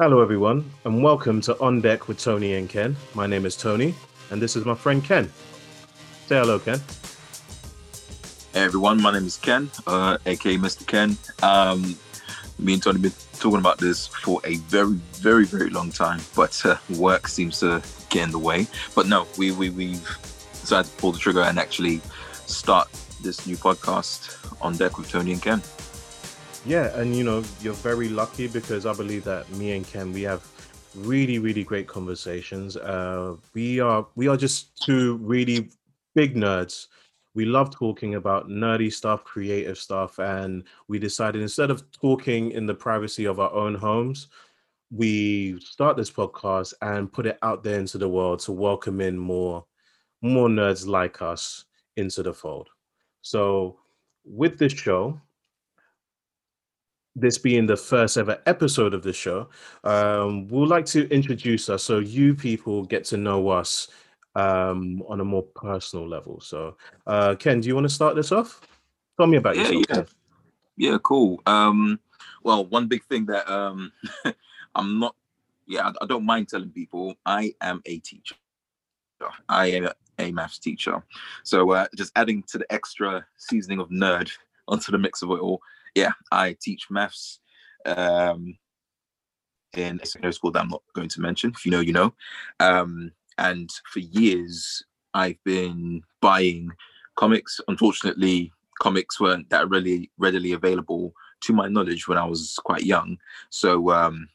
Hello, everyone, and welcome to On Deck with Tony and Ken. My name is Tony, and this is my friend Ken. Say hello, Ken. Hey everyone, my name is Ken, uh, aka Mr. Ken. Um, me and Tony have been talking about this for a very, very, very long time, but uh, work seems to get in the way. But no, we we we've decided to pull the trigger and actually start this new podcast on deck with Tony and Ken. Yeah, and you know, you're very lucky because I believe that me and Ken we have really, really great conversations. Uh, we are we are just two really big nerds. We love talking about nerdy stuff, creative stuff, and we decided instead of talking in the privacy of our own homes, we start this podcast and put it out there into the world to welcome in more more nerds like us into the fold. So with this show, this being the first ever episode of the show, um, we'd like to introduce us so you people get to know us um, on a more personal level. So, uh, Ken, do you want to start this off? Tell me about Yeah, yourself. yeah, yeah, cool. Um, well, one big thing that um, I'm not, yeah, I, I don't mind telling people I am a teacher. I am a, a maths teacher. So uh, just adding to the extra seasoning of nerd onto the mix of it all. Yeah, I teach maths um, in a secondary school that I'm not going to mention. If you know, you know. Um, and for years, I've been buying comics. Unfortunately, comics weren't that really readily available to my knowledge when I was quite young. So um,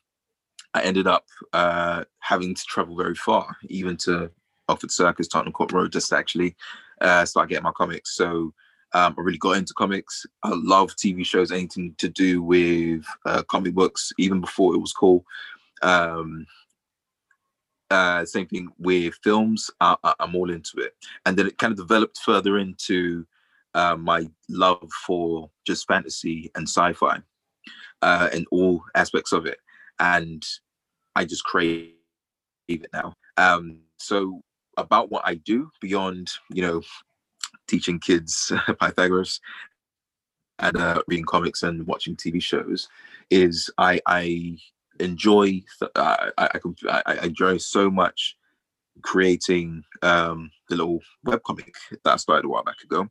I ended up uh, having to travel very far, even to Oxford Circus, Tottenham Court Road, just to actually uh, start getting my comics. So um, I really got into comics. I love TV shows, anything to do with uh, comic books, even before it was cool. Um, uh, same thing with films. I, I'm all into it, and then it kind of developed further into uh, my love for just fantasy and sci-fi uh, and all aspects of it. And I just crave it now. Um, so about what I do beyond, you know, teaching kids Pythagoras and uh, reading comics and watching TV shows is I, I enjoy I, I, I enjoy so much creating um, the little webcomic that I started a while back ago.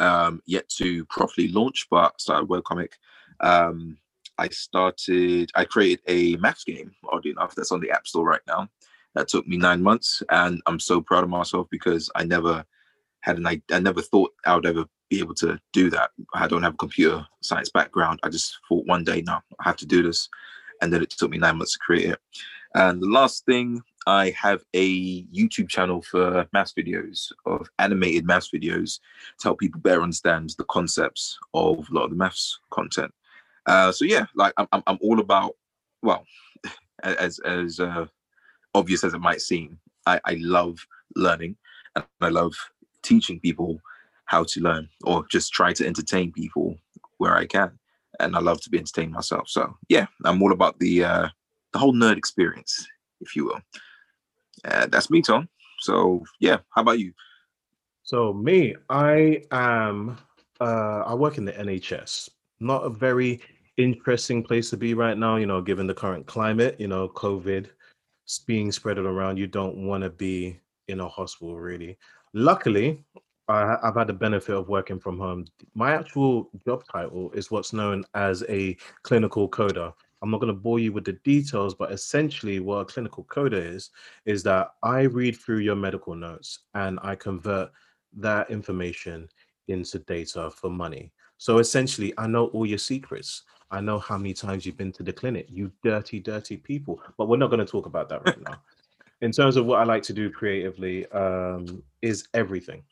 Um, yet to properly launch, but started webcomic. Um, I started, I created a maths game, oddly enough, that's on the App Store right now. That took me nine months, and I'm so proud of myself because I never had an I, I never thought I would ever be able to do that. I don't have a computer science background. I just thought one day, no, I have to do this, and then it took me nine months to create it. And the last thing, I have a YouTube channel for maths videos of animated maths videos to help people better understand the concepts of a lot of the maths content. Uh, so yeah, like I'm, I'm, I'm all about, well, as as uh, obvious as it might seem, I, I love learning and I love teaching people how to learn or just try to entertain people where I can. And I love to be entertained myself. So yeah, I'm all about the uh, the whole nerd experience, if you will. Uh, that's me, Tom. So yeah, how about you? So me, I am. Uh, I work in the NHS. Not a very interesting place to be right now. You know, given the current climate. You know, COVID being spread around. You don't want to be in a hospital, really. Luckily, I, I've had the benefit of working from home. My actual job title is what's known as a clinical coder. I'm not going to bore you with the details, but essentially, what a clinical coder is is that I read through your medical notes and I convert that information into data for money. So essentially, I know all your secrets. I know how many times you've been to the clinic, you dirty, dirty people. But we're not going to talk about that right now. In terms of what I like to do creatively, um, is everything.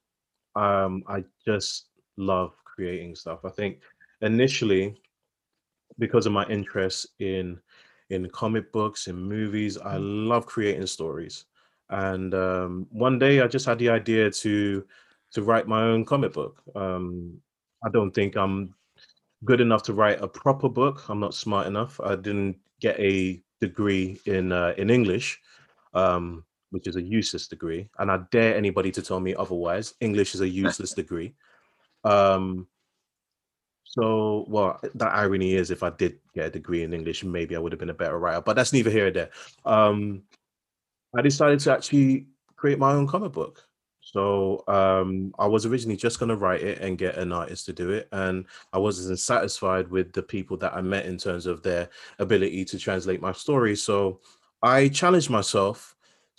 Um, I just love creating stuff. I think initially, because of my interest in in comic books and movies, I love creating stories. And um, one day, I just had the idea to to write my own comic book. Um, I don't think I'm good enough to write a proper book. I'm not smart enough. I didn't get a degree in uh, in English, um, which is a useless degree, and I dare anybody to tell me otherwise. English is a useless degree. Um, So, well, the irony is, if I did get a degree in English, maybe I would have been a better writer. But that's neither here nor there. Um, I decided to actually create my own comic book. So um, I was originally just going to write it and get an artist to do it, and I wasn't satisfied with the people that I met in terms of their ability to translate my story. So I challenged myself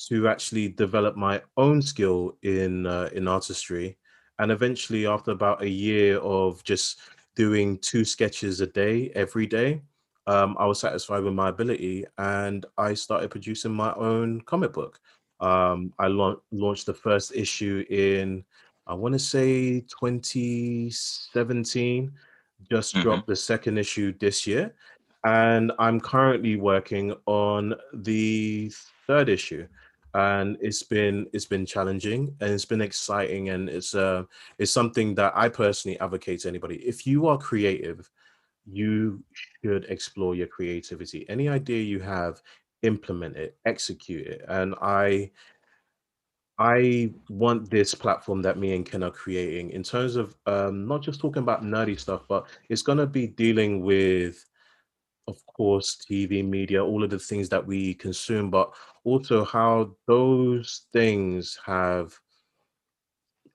to actually develop my own skill in uh, in artistry, and eventually, after about a year of just doing two sketches a day every day, um, I was satisfied with my ability, and I started producing my own comic book. Um, I la- launched the first issue in, I want to say 2017, just Mhm. dropped the second issue this year. And I'm currently working on the third issue. And it's been it's been challenging and it's been exciting and it's uh it's something that I personally advocate to anybody. If you are creative, you should explore your creativity. Any idea you have, implement it, execute it. And I I want this platform that me and Ken are creating in terms of um, not just talking about nerdy stuff, but it's going to be dealing with, of course, TV, media, all of the things that we consume, but also how those things have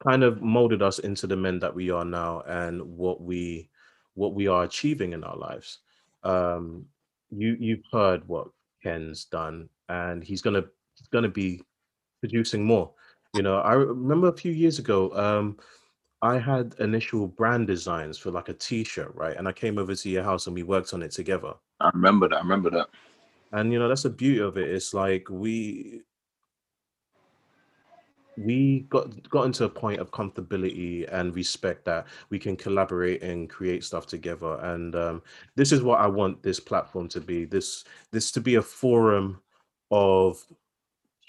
kind of molded us into the men that we are now and what we what we are achieving in our lives. Um, you you've heard what Ken's done, and he's gonna he's gonna be producing more. You know, I remember a few years ago, um, I had initial brand designs for like a t-shirt, right? And I came over to your house and we worked on it together. I remember that. I remember that. And you know, that's the beauty of it. It's like we we got got into a point of comfortability and respect that we can collaborate and create stuff together. And um, this is what I want this platform to be. This this to be a forum of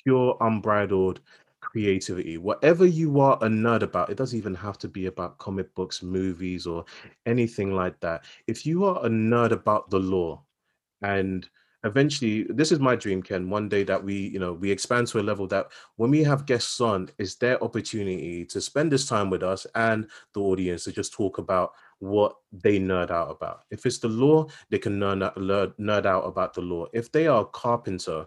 pure unbridled creativity. Whatever you are a nerd about, it doesn't even have to be about comic books, movies, or anything like that. If you are a nerd about the law, and eventually, this is my dream, Ken. One day that we, you know, we expand to a level that when we have guests on, is their opportunity to spend this time with us and the audience to just talk about what they nerd out about. If it's the law, they can nerd nerd out about the law. If they are a carpenter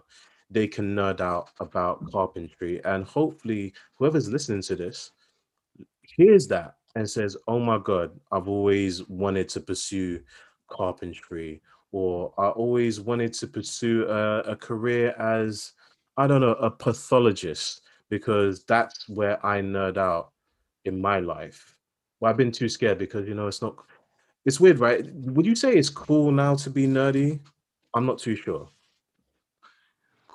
they can nerd out about carpentry. And hopefully, whoever's listening to this hears that and says, Oh my God, I've always wanted to pursue carpentry, or I always wanted to pursue a, a career as, I don't know, a pathologist, because that's where I nerd out in my life. Well, I've been too scared because, you know, it's not, it's weird, right? Would you say it's cool now to be nerdy? I'm not too sure.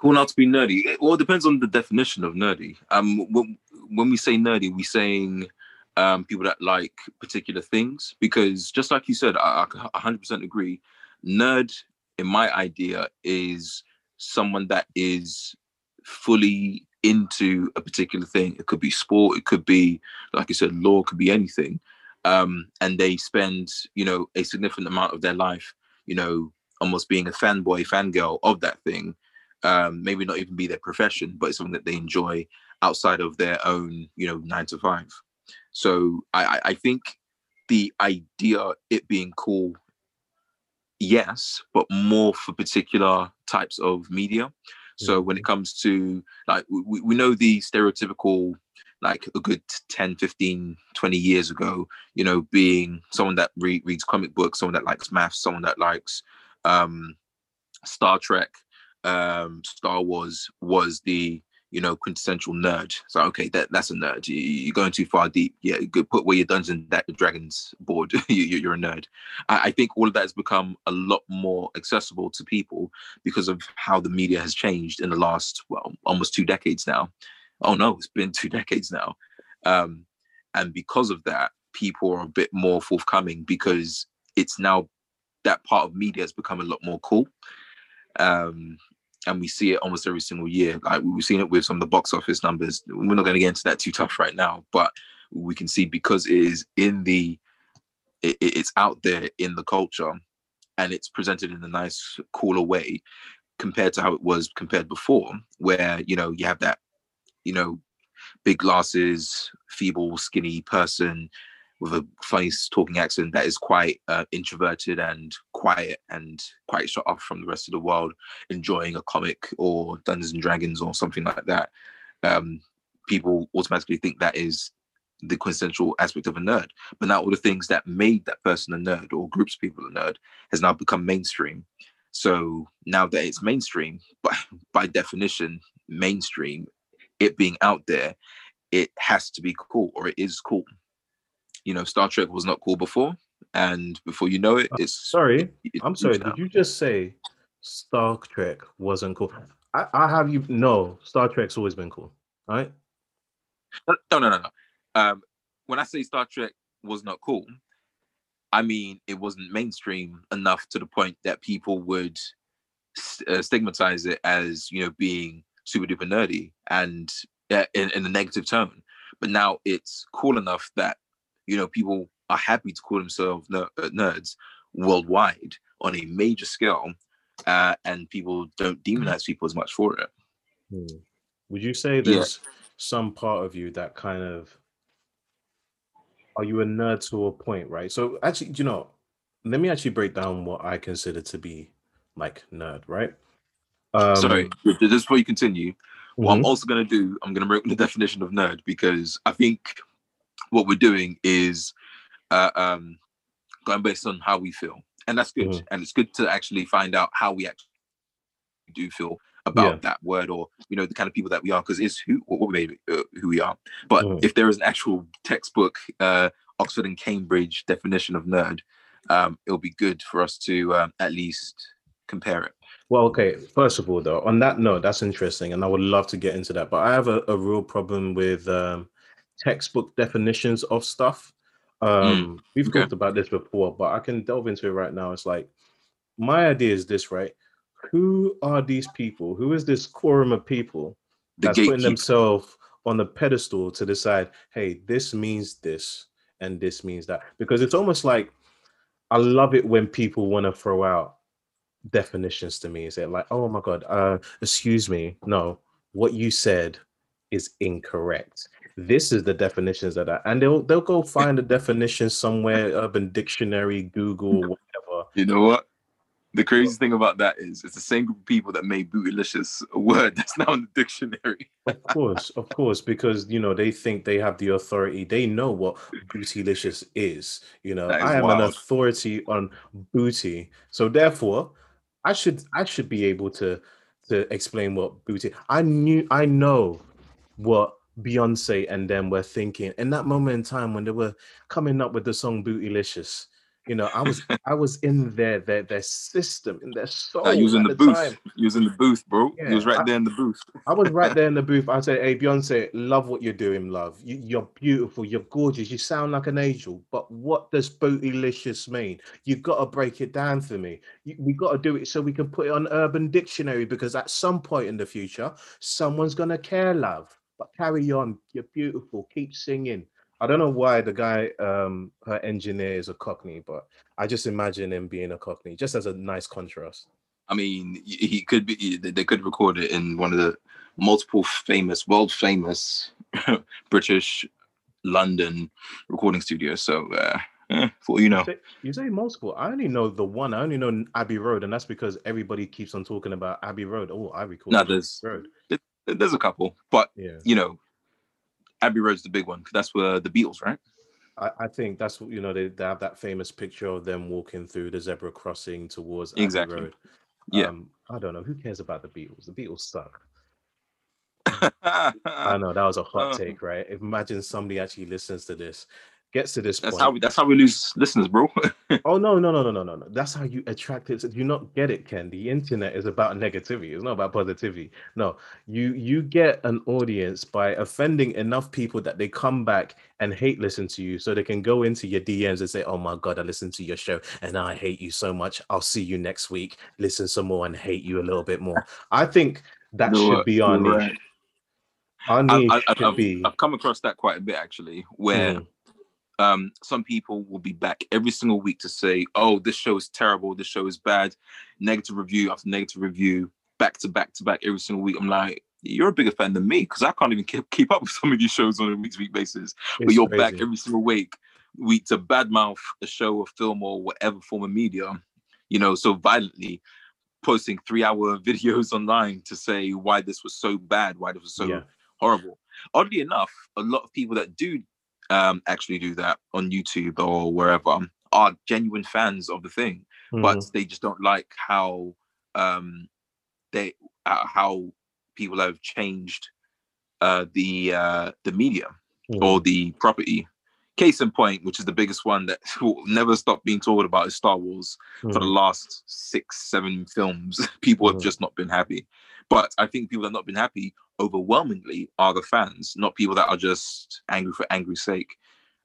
Cool not to be nerdy. It- Well, it depends on the definition of nerdy. Um, when, when we say nerdy, we're saying um, people that like particular things because just like you said, I, I 100% agree. Nerd, in my idea, is someone that is fully into a particular thing. It could be sport, it could be, like you said, law, could be anything. Um, and they spend, you know, a significant amount of their life, you know, almost being a fanboy, fangirl of that thing um, maybe not even be their profession, but it's something that they enjoy outside of their own, you know, nine to five. So I, I think the idea it being cool, yes, but more for particular types of media. So when it comes to like we, we know the stereotypical like a good 10 15 20 years ago you know being someone that re- reads comic books someone that likes math someone that likes um star trek um Star Wars was the you know quintessential nerd. So okay, that that's a nerd. You, you're going too far deep. Yeah. Put where your Dungeons and Dragons board. you, you're a nerd. I, I think all of that has become a lot more accessible to people because of how the media has changed in the last well almost two decades now. Oh no, it's been two decades now. Um, and because of that, people are a bit more forthcoming because it's now that part of media has become a lot more cool um, and we see it almost every single year. Like we've seen it with some of the box office numbers. We're not going to get into that too tough right now, but we can see because it is in the, it, it- it's out there in the culture, and it's presented in a nice, cooler way compared to how it was compared before, where you know you have that, you know, big glasses, feeble, skinny person with a funny talking accent that is quite uh, introverted and quiet and quite shut off from the rest of the world, enjoying a comic or Dungeons and Dragons or something like that, um, people automatically think that is the quintessential aspect of a nerd. But now all the things that made that person a nerd or groups of people a nerd has now become mainstream. So now that it's mainstream, by, by definition, mainstream, it being out there, it has to be cool or it is cool. You know, Star Trek was not cool before, and before you know it, uh, it's sorry. I'm sorry. Did you just say Star Trek wasn't cool? I, I have you no. Star Trek's always been cool, right? No, no, no, no. Um, when I say Star Trek was not cool, I mean it wasn't mainstream enough to the point that people would uh, stigmatize it as you know being super duper nerdy and uh, in, in a negative tone. But now it's cool enough that you know people are happy to call themselves ner- uh, nerds worldwide on a major scale, uh, and people don't demonize people as much for it. Hmm. Would you say there's yeah. some part of you that kind of are you a nerd to a point, right? So actually, you know, let me actually break down what I consider to be like nerd, right? Um, Sorry, just before you continue, mm-hmm. what I'm mm-hmm. also going to do, I'm going to break the definition of nerd because I think what we're doing is uh, um, going based on how we feel, and that's good. Mm-hmm. And it's good to actually find out how we actually do feel about yeah. that word or you know the kind of people that we are because it's who what we made uh, who we are but mm. if there is an actual textbook uh oxford and cambridge definition of nerd um it'll be good for us to um, at least compare it well okay first of all though on that note that's interesting and i would love to get into that but i have a, a real problem with um textbook definitions of stuff um mm. we've okay. talked about this before but i can delve into it right now it's like my idea is this right who are these people? Who is this quorum of people the that's putting themselves on the pedestal to decide, hey, this means this and this means that? Because it's almost like I love it when people want to throw out definitions to me. Is it like, oh my god, uh, excuse me, no, what you said is incorrect. This is the definitions of that, and they'll they'll go find a definition somewhere, Urban Dictionary, Google, whatever. You know what? The crazy thing about that is it's the same group of people that made bootylicious a word that's now in the dictionary. of course, of course, because you know they think they have the authority. They know what bootylicious is. You know, is I am wild. an authority on booty, so therefore, I should I should be able to to explain what booty. I knew I know what Beyonce and them were thinking in that moment in time when they were coming up with the song Bootylicious you know, I was I was in their their their system, in their soul. Uh, you was in the, the booth. Time. You was in the booth, bro. Yeah, you was right I, there in the booth. I was right there in the booth. I said, "Hey, Beyonce, love what you're doing, love. You, are beautiful. You're gorgeous. You sound like an angel. But what does bootylicious mean? You've got to break it down for me. You, we got to do it so we can put it on Urban Dictionary because at some point in the future, someone's gonna care, love. But carry on. You're beautiful. Keep singing." I don't know why the guy, um, her engineer is a Cockney, but I just imagine him being a Cockney, just as a nice contrast. I mean, he could be. They could record it in one of the multiple famous, world famous British London recording studios. So, uh, eh, for you know, you say, you say, multiple. I only know the one. I only know Abbey Road, and that's because everybody keeps on talking about Abbey Road. Oh, I recorded. No, there's Road. There's a couple, but yeah. you know, Abbey Road's the big one because that's where the Beatles, right? I, I think that's what you know they, they have that famous picture of them walking through the zebra crossing towards exactly. Abbey Road. Yeah, um, I don't know who cares about the Beatles. The Beatles suck. I know that was a hot uh. take, right? Imagine somebody actually listens to this gets to this that's point. how we that's how we lose listeners, bro. oh no, no, no, no, no, no, no. That's how you attract it. You not get it, Ken. The internet is about negativity. It's not about positivity. No, you you get an audience by offending enough people that they come back and hate listen to you, so they can go into your DMs and say, "Oh my god, I listened to your show and I hate you so much. I'll see you next week. Listen some more and hate you a little bit more." I think that no, should be our niche. Our niche I, I, should I've, be. I've come across that quite a bit actually, where. Mm um, some people will be back every single week to say, "Oh, this show is terrible. This show is bad." Negative review after negative review, back to back to back every single week. I'm like, you're a bigger fan than me because I can't even keep, keep up with some of these shows on a week to week basis. It's but you're crazy. back every single week we to badmouth a show, a film, or whatever form of media, you know, so violently, posting three-hour videos online to say why this was so bad, why this was so yeah. horrible. Oddly enough, a lot of people that do um, actually do that on YouTube or wherever are genuine fans of the thing, mm-hmm. but they just don't like how um, they uh, how people have changed uh, the uh, the medium mm. or the property. Case in point, which is the biggest one that will never stop being talked about, is Star Wars. Mm. For the last six, seven films, people mm. have just not been happy. But I think people have not been happy overwhelmingly are the fans, not people that are just angry for angry's sake.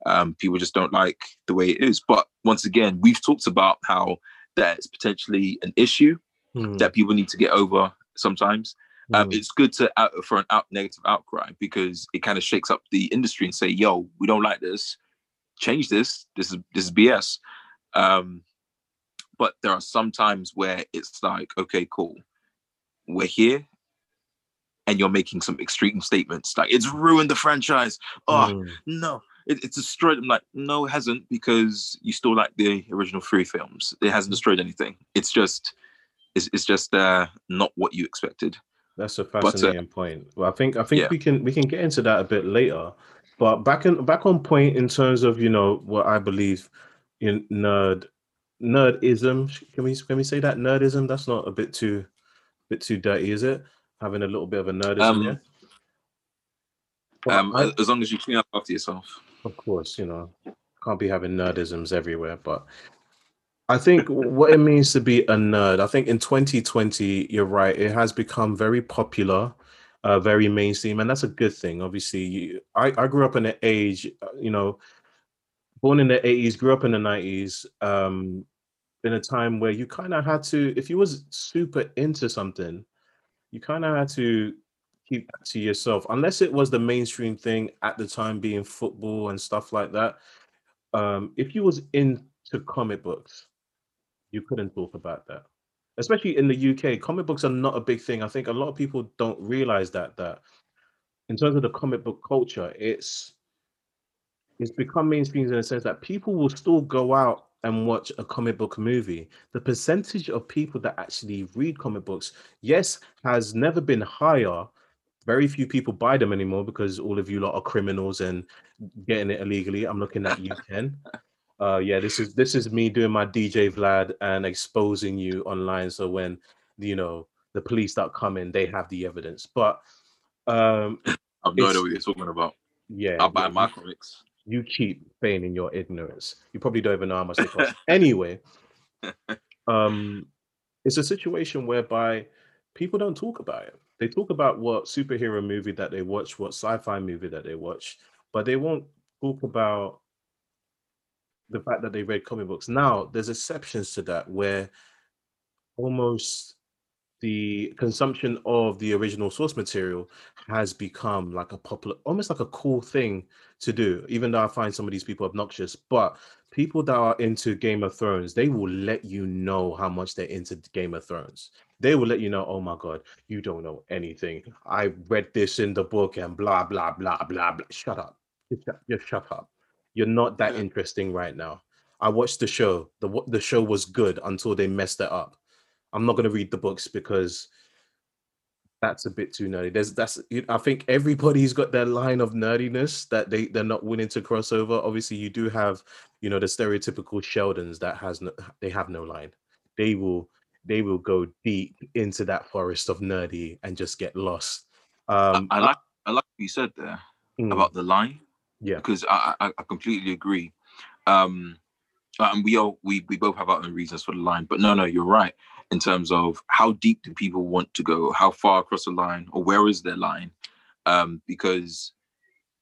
Um, people just don't like the way it is. But once again, we've talked about how that's potentially an issue mm. that people need to get over sometimes. Um, mm. It's good to out for an out negative outcry because it kind of shakes up the industry and say, "Yo, we don't like this. Change this. This is this is BS." Um, but there are some times where it's like, "Okay, cool, we're here." And you're making some extreme statements like it's ruined the franchise. Oh mm. no, it, it's destroyed. I'm like, no, it hasn't, because you still like the original three films. It hasn't destroyed anything. It's just, it's, it's just uh, not what you expected. That's a fascinating but, uh, point. Well, I think I think yeah. we can we can get into that a bit later. But back in back on point in terms of you know what I believe in nerd nerdism. Can we can we say that nerdism? That's not a bit too bit too dirty, is it? Having a little bit of a nerdism. Um, um, I, as long as you clean up after yourself. Of course, you know, can't be having nerdisms everywhere. But I think what it means to be a nerd, I think in 2020, you're right, it has become very popular, uh, very mainstream, and that's a good thing. Obviously, you, I, I grew up in an age, you know, born in the 80s, grew up in the 90s, um, in a time where you kind of had to, if you was super into something, you kind of had to keep that to yourself, unless it was the mainstream thing at the time, being football and stuff like that. Um, if you was into comic books, you couldn't talk about that. Especially in the UK, comic books are not a big thing. I think a lot of people don't realize that that in terms of the comic book culture, it's it's become mainstream in the sense that people will still go out and watch a comic book movie. The percentage of people that actually read comic books, yes, has never been higher very few people buy them anymore because all of you lot are criminals and getting it illegally. I'm looking at you, Ken. Uh, yeah, this is this is me doing my DJ Vlad and exposing you online. So when you know the police start coming, they have the evidence. But um, I've no idea what you're talking about. Yeah, I'll buy yeah, my comics. You keep feigning your ignorance. You probably don't even know how much they cost. anyway, um, it's a situation whereby people don't talk about it they talk about what superhero movie that they watch, what sci-fi movie that they watch, but they won't talk about the fact that they read comic books. Now, there's exceptions to that where almost the consumption of the original source material has become like a popular, almost like a cool thing to do, even though I find some of these people obnoxious. But people that are into Game of Thrones, they will let you know how much they're into Game of Thrones they will let you know, oh my God, you don't know anything. I read this in the book and blah, blah, blah, blah, blah. Shut up. Just shut up. You're not that interesting right now. I watched the show. The, the show was good until they messed it up. I'm not going to read the books because that's a bit too nerdy. There's that's I think everybody's got their line of nerdiness that they they're not willing to cross over. Obviously, you do have you know the stereotypical Sheldons that has no they have no line. They will they will go deep into that forest of nerdy and just get lost. Um, I, I like I like what you said there mm. about the line. Yeah, because I, I, I completely agree. Um, and we all we we both have our own reasons for the line, but no, no, you're right in terms of how deep do people want to go, how far across the line, or where is their line? Um, because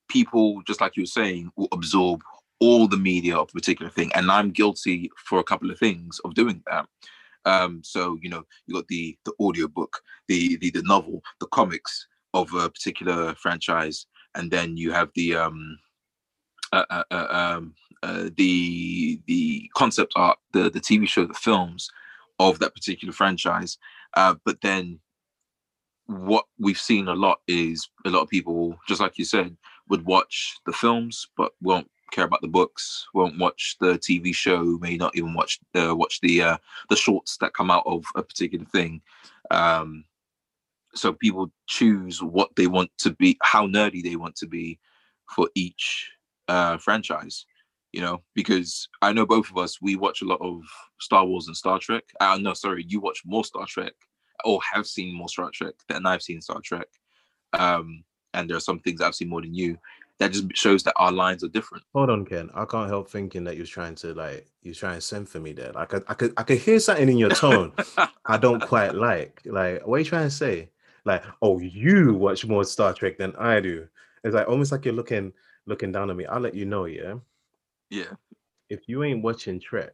people, just like you were saying, will absorb all the media of a particular thing, and I'm guilty for a couple of things of doing that. Um, so you know, you got the the audio book, the, the the novel, the comics of a particular franchise, and then you have the um, uh, uh, uh, um, uh, the the concept art, the the TV show, the films of that particular franchise. Uh, but then what we've seen a lot is a lot of people, just like you said, would watch the films but won't care about the books, won't watch the TV show, may not even watch the watch the uh, the shorts that come out of a particular thing. Um, so people choose what they want to be, how nerdy they want to be for each uh, franchise. You know, because I know both of us, we watch a lot of Star Wars and Star Trek. Uh, no, sorry, you watch more Star Trek or have seen more Star Trek than I've seen Star Trek. Um, and there are some things I've seen more than you. That just shows that our lines are different. Hold on, Ken. I can't help thinking that you're trying to like you're trying to send for me there. Like I, I could I could hear something in your tone I don't quite like. Like what are you trying to say? Like, oh, you watch more Star Trek than I do. It's like almost like you're looking looking down on me. I'll let you know, yeah. Yeah. If you ain't watching Trek,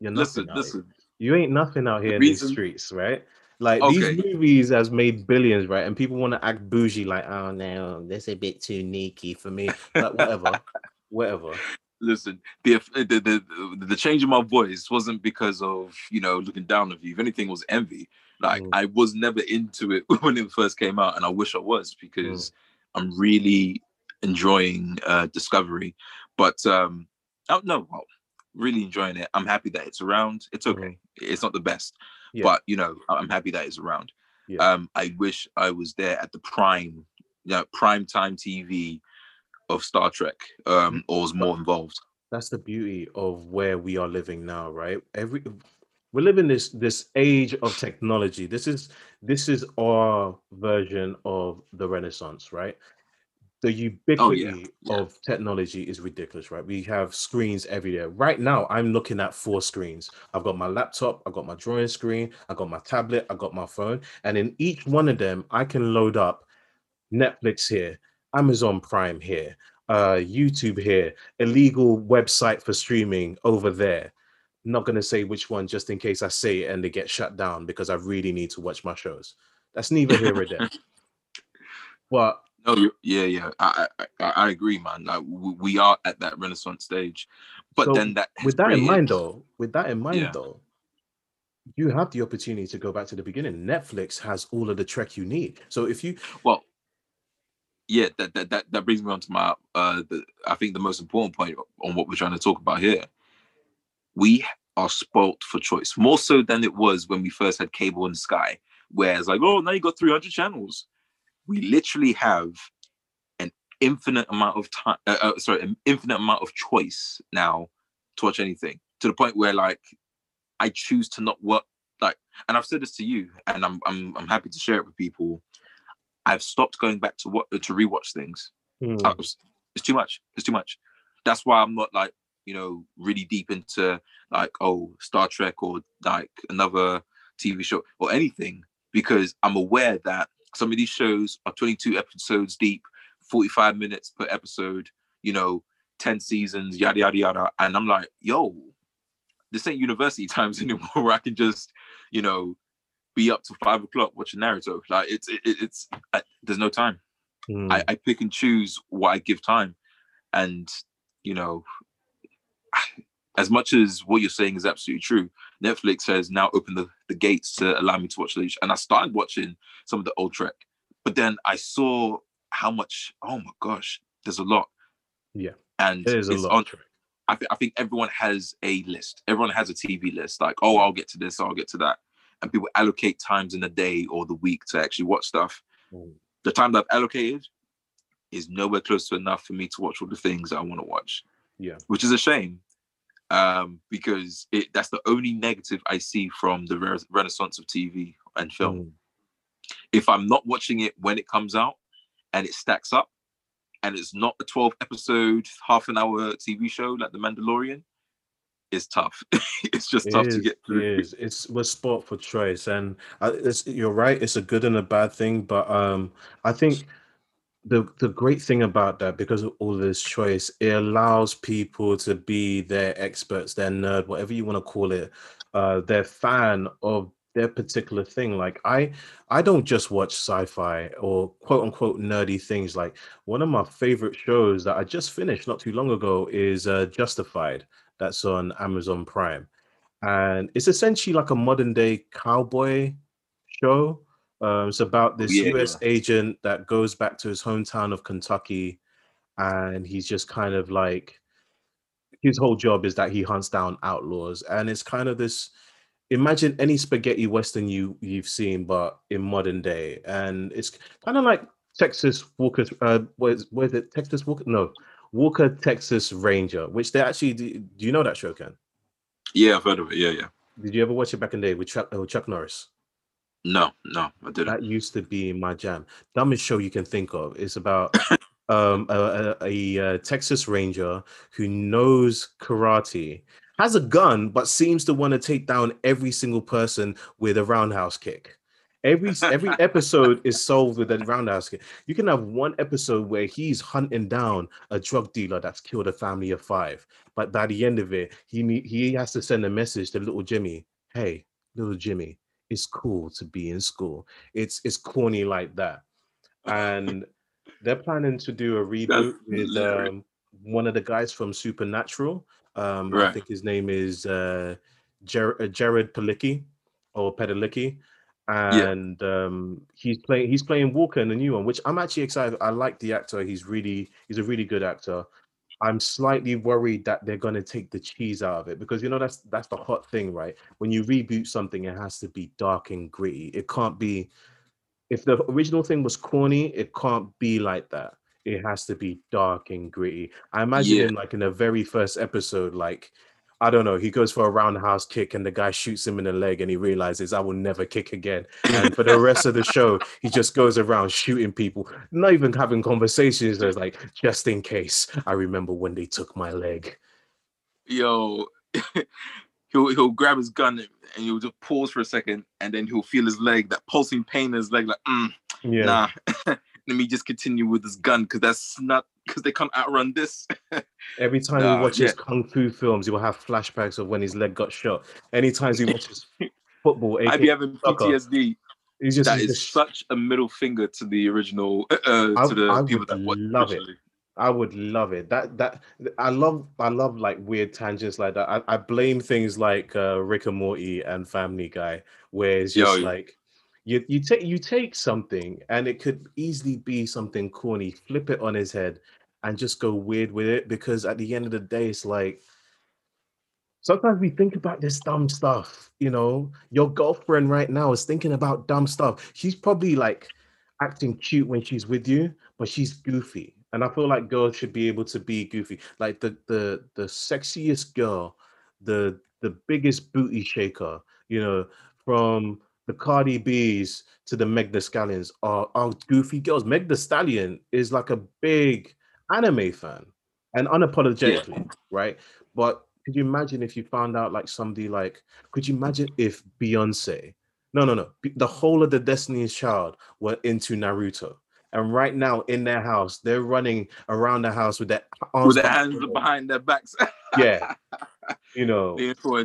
you're Listen, nothing. out listen. here. You ain't nothing out here in reason- these streets, right? Like Okay. these movies has made billions, right? And people want to act bougie, like, oh no, that's a bit too neaky for me. But whatever, whatever. Listen, the, the the the change in my voice wasn't because of you know looking down on you. If anything, it was envy. Like Mm. I was never into it when it first came out, and I wish I was because I'm really enjoying uh Discovery. But um, oh no, well, really enjoying it. I'm happy that it's around. It's okay. It's not the best, Yeah. but you know, I'm happy that it's around. Yeah. Um, I wish I was there at the prime, you know, prime time TV of Star Trek, um, or was more involved. That's the beauty of where we are living now, right? Every we're living this this age of technology. This is this is our version of the Renaissance, right? The ubiquity yeah. of technology is ridiculous, right? We have screens everywhere. Right now, I'm looking at four screens. I've got my laptop, I've got my drawing screen, I've got my tablet, I've got my phone, and in each one of them, I can load up Netflix here, Amazon Prime here, uh, YouTube here, illegal website for streaming over there. Not going to say which one just in case I say it and they get shut down because I really need to watch my shows. That's neither here or there. But No, you yeah, yeah. I, I I agree, man. Like we, are at that renaissance stage, but So, then that with that in mind, though, with that in mind, Yeah. though, you have the opportunity to go back to the beginning. Netflix has all of the Trek you need. So if you, well, yeah, that that that, that brings me on to my uh, the, I think the most important point on what we're trying to talk about here. We are spoilt for choice more so than it was when we first had cable and Sky, where it's like, oh, now you got 300 channels. We literally have an infinite amount of time. Uh, uh, sorry, an infinite amount of choice now to watch anything to the point where like I choose to not work like, and I've said this to you, and I'm I'm I'm happy to share it with people. I've stopped going back to what to rewatch things. I was- it's too much. It's too much. That's why I'm not like you know really deep into like oh Star Trek or like another TV show or anything because I'm aware that some of these shows are 22 episodes deep, 45 minutes per episode. You know, 10 seasons, yada yada yada, and I'm like, yo, this ain't university times anymore where I can just you know be up to five o'clock watching Naruto. Like it's it, it's I, there's no time. hmm. I, I pick and choose what I give time. And, you know, as much as what you're saying is absolutely true, Netflix has now opened the, the gates to allow me to watch Leash. And I started watching some of the old Trek. But then I saw how much, oh my gosh, there's a lot. Yeah, And There's a it's lot. on I, th- I think everyone has a list. Everyone has a TV list. Like, oh, I'll get to this, I'll get to that. And people allocate times in the day or the week to actually watch stuff. Mm. The time that I've allocated is nowhere close to enough for me to watch all the things I want to watch. Yeah. Which is a shame. Um, because it that's the only negative I see from the re- renaissance of TV and film. Hmm. If I'm not watching it when it comes out and it stacks up, and it's not a 12 episode, half an hour TV show like The Mandalorian, it's tough. it's just It tough is, to get through. is. It's we're sport for choice, and uh, it's, you're right. It's a good and a bad thing, but um, I think the the great thing about that, because of all this choice, it allows people to be their experts, their nerd, whatever you want to call it, uh, their fan of their particular thing. Like I, I don't just watch sci-fi or quote unquote nerdy things. Like one of my favorite shows that I just finished not too long ago is uh, Justified. That's on Amazon Prime and it's essentially like a modern day cowboy show. Um, it's about this Yeah. U.S. agent that goes back to his hometown of Kentucky, and he's just kind of like his whole job is that he hunts down outlaws, and it's kind of this. Imagine any spaghetti western you you've seen, but in modern day, and it's kind of like Texas Walker. Uh, what is it? Texas Walker? No, Walker Texas Ranger, which they actually do, do you know that show, Ken? Yeah, I've heard of it. Yeah, yeah. Did you ever watch it back in the day with Chuck, uh, Chuck Norris? No, no, I didn't. That used to be my jam. Dumbest show you can think of. It's about um, a, a, a, Texas Ranger who knows karate, has a gun, but seems to want to take down every single person with a roundhouse kick. Every every episode is solved with a roundhouse kick. You can have one episode where he's hunting down a drug dealer that's killed a family of five, but by the end of it, he he has to send a message to little Jimmy. Hey, little Jimmy, it's cool to be in school. It's it's corny like that, and they're planning to do a reboot with um, one of the guys from Supernatural. Um, right. I think his name is uh, Jer- uh, Jared Palicki or Padalecki and yeah. um, he's playing he's playing Walker in the new one, which I'm actually excited. I like the actor; he's really he's a really good actor. I'm slightly worried that they're going to take the cheese out of it because you know that's that's the hot thing, right? When you reboot something, it has to be dark and gritty. It can't be if the original thing was corny, it can't be like that. It has to be dark and gritty. I imagine yeah. in like in the very first episode, like I don't know. He goes for a roundhouse kick and the guy shoots him in the leg and he realizes I will never kick again. And for the rest of the show, he just goes around shooting people, not even having conversations. There's like, just in case, I remember when they took my leg. Yo, he'll he'll grab his gun and he'll just pause for a second and then he'll feel his leg, that pulsing pain in his leg, like, mm, yeah. nah. let me just continue with this gun because that's not because they can't outrun this. Every time he watches yeah. kung fu films, he will have flashbacks of when his leg got shot. Anytime he watches football, I'd be having PTSD. He's just, that he's is just... such a middle finger to the original uh, uh to the I people that love it. I would love it. That that I love I love like weird tangents like that. I, I blame things like uh, Rick and Morty and Family Guy, where it's just Yo, like you you take you take something and it could easily be something corny, flip it on his head and just go weird with it because at the end of the day, it's like sometimes we think about this dumb stuff. You know, your girlfriend right now is thinking about dumb stuff. She's probably like acting cute when she's with you, but she's goofy. And I feel like girls should be able to be goofy. Like the the the sexiest girl, the the biggest booty shaker, you know, from the Cardi B's to the Meg the Stallions are, are goofy girls. Meg the Stallion is like a big anime fan and unapologetically, yeah. right? But could you imagine if you found out like somebody like, could you imagine if Beyonce, no, no, no, the whole of the Destiny's Child were into Naruto? And right now in their house, they're running around the house with their arms with their hands behind their backs. yeah, you know,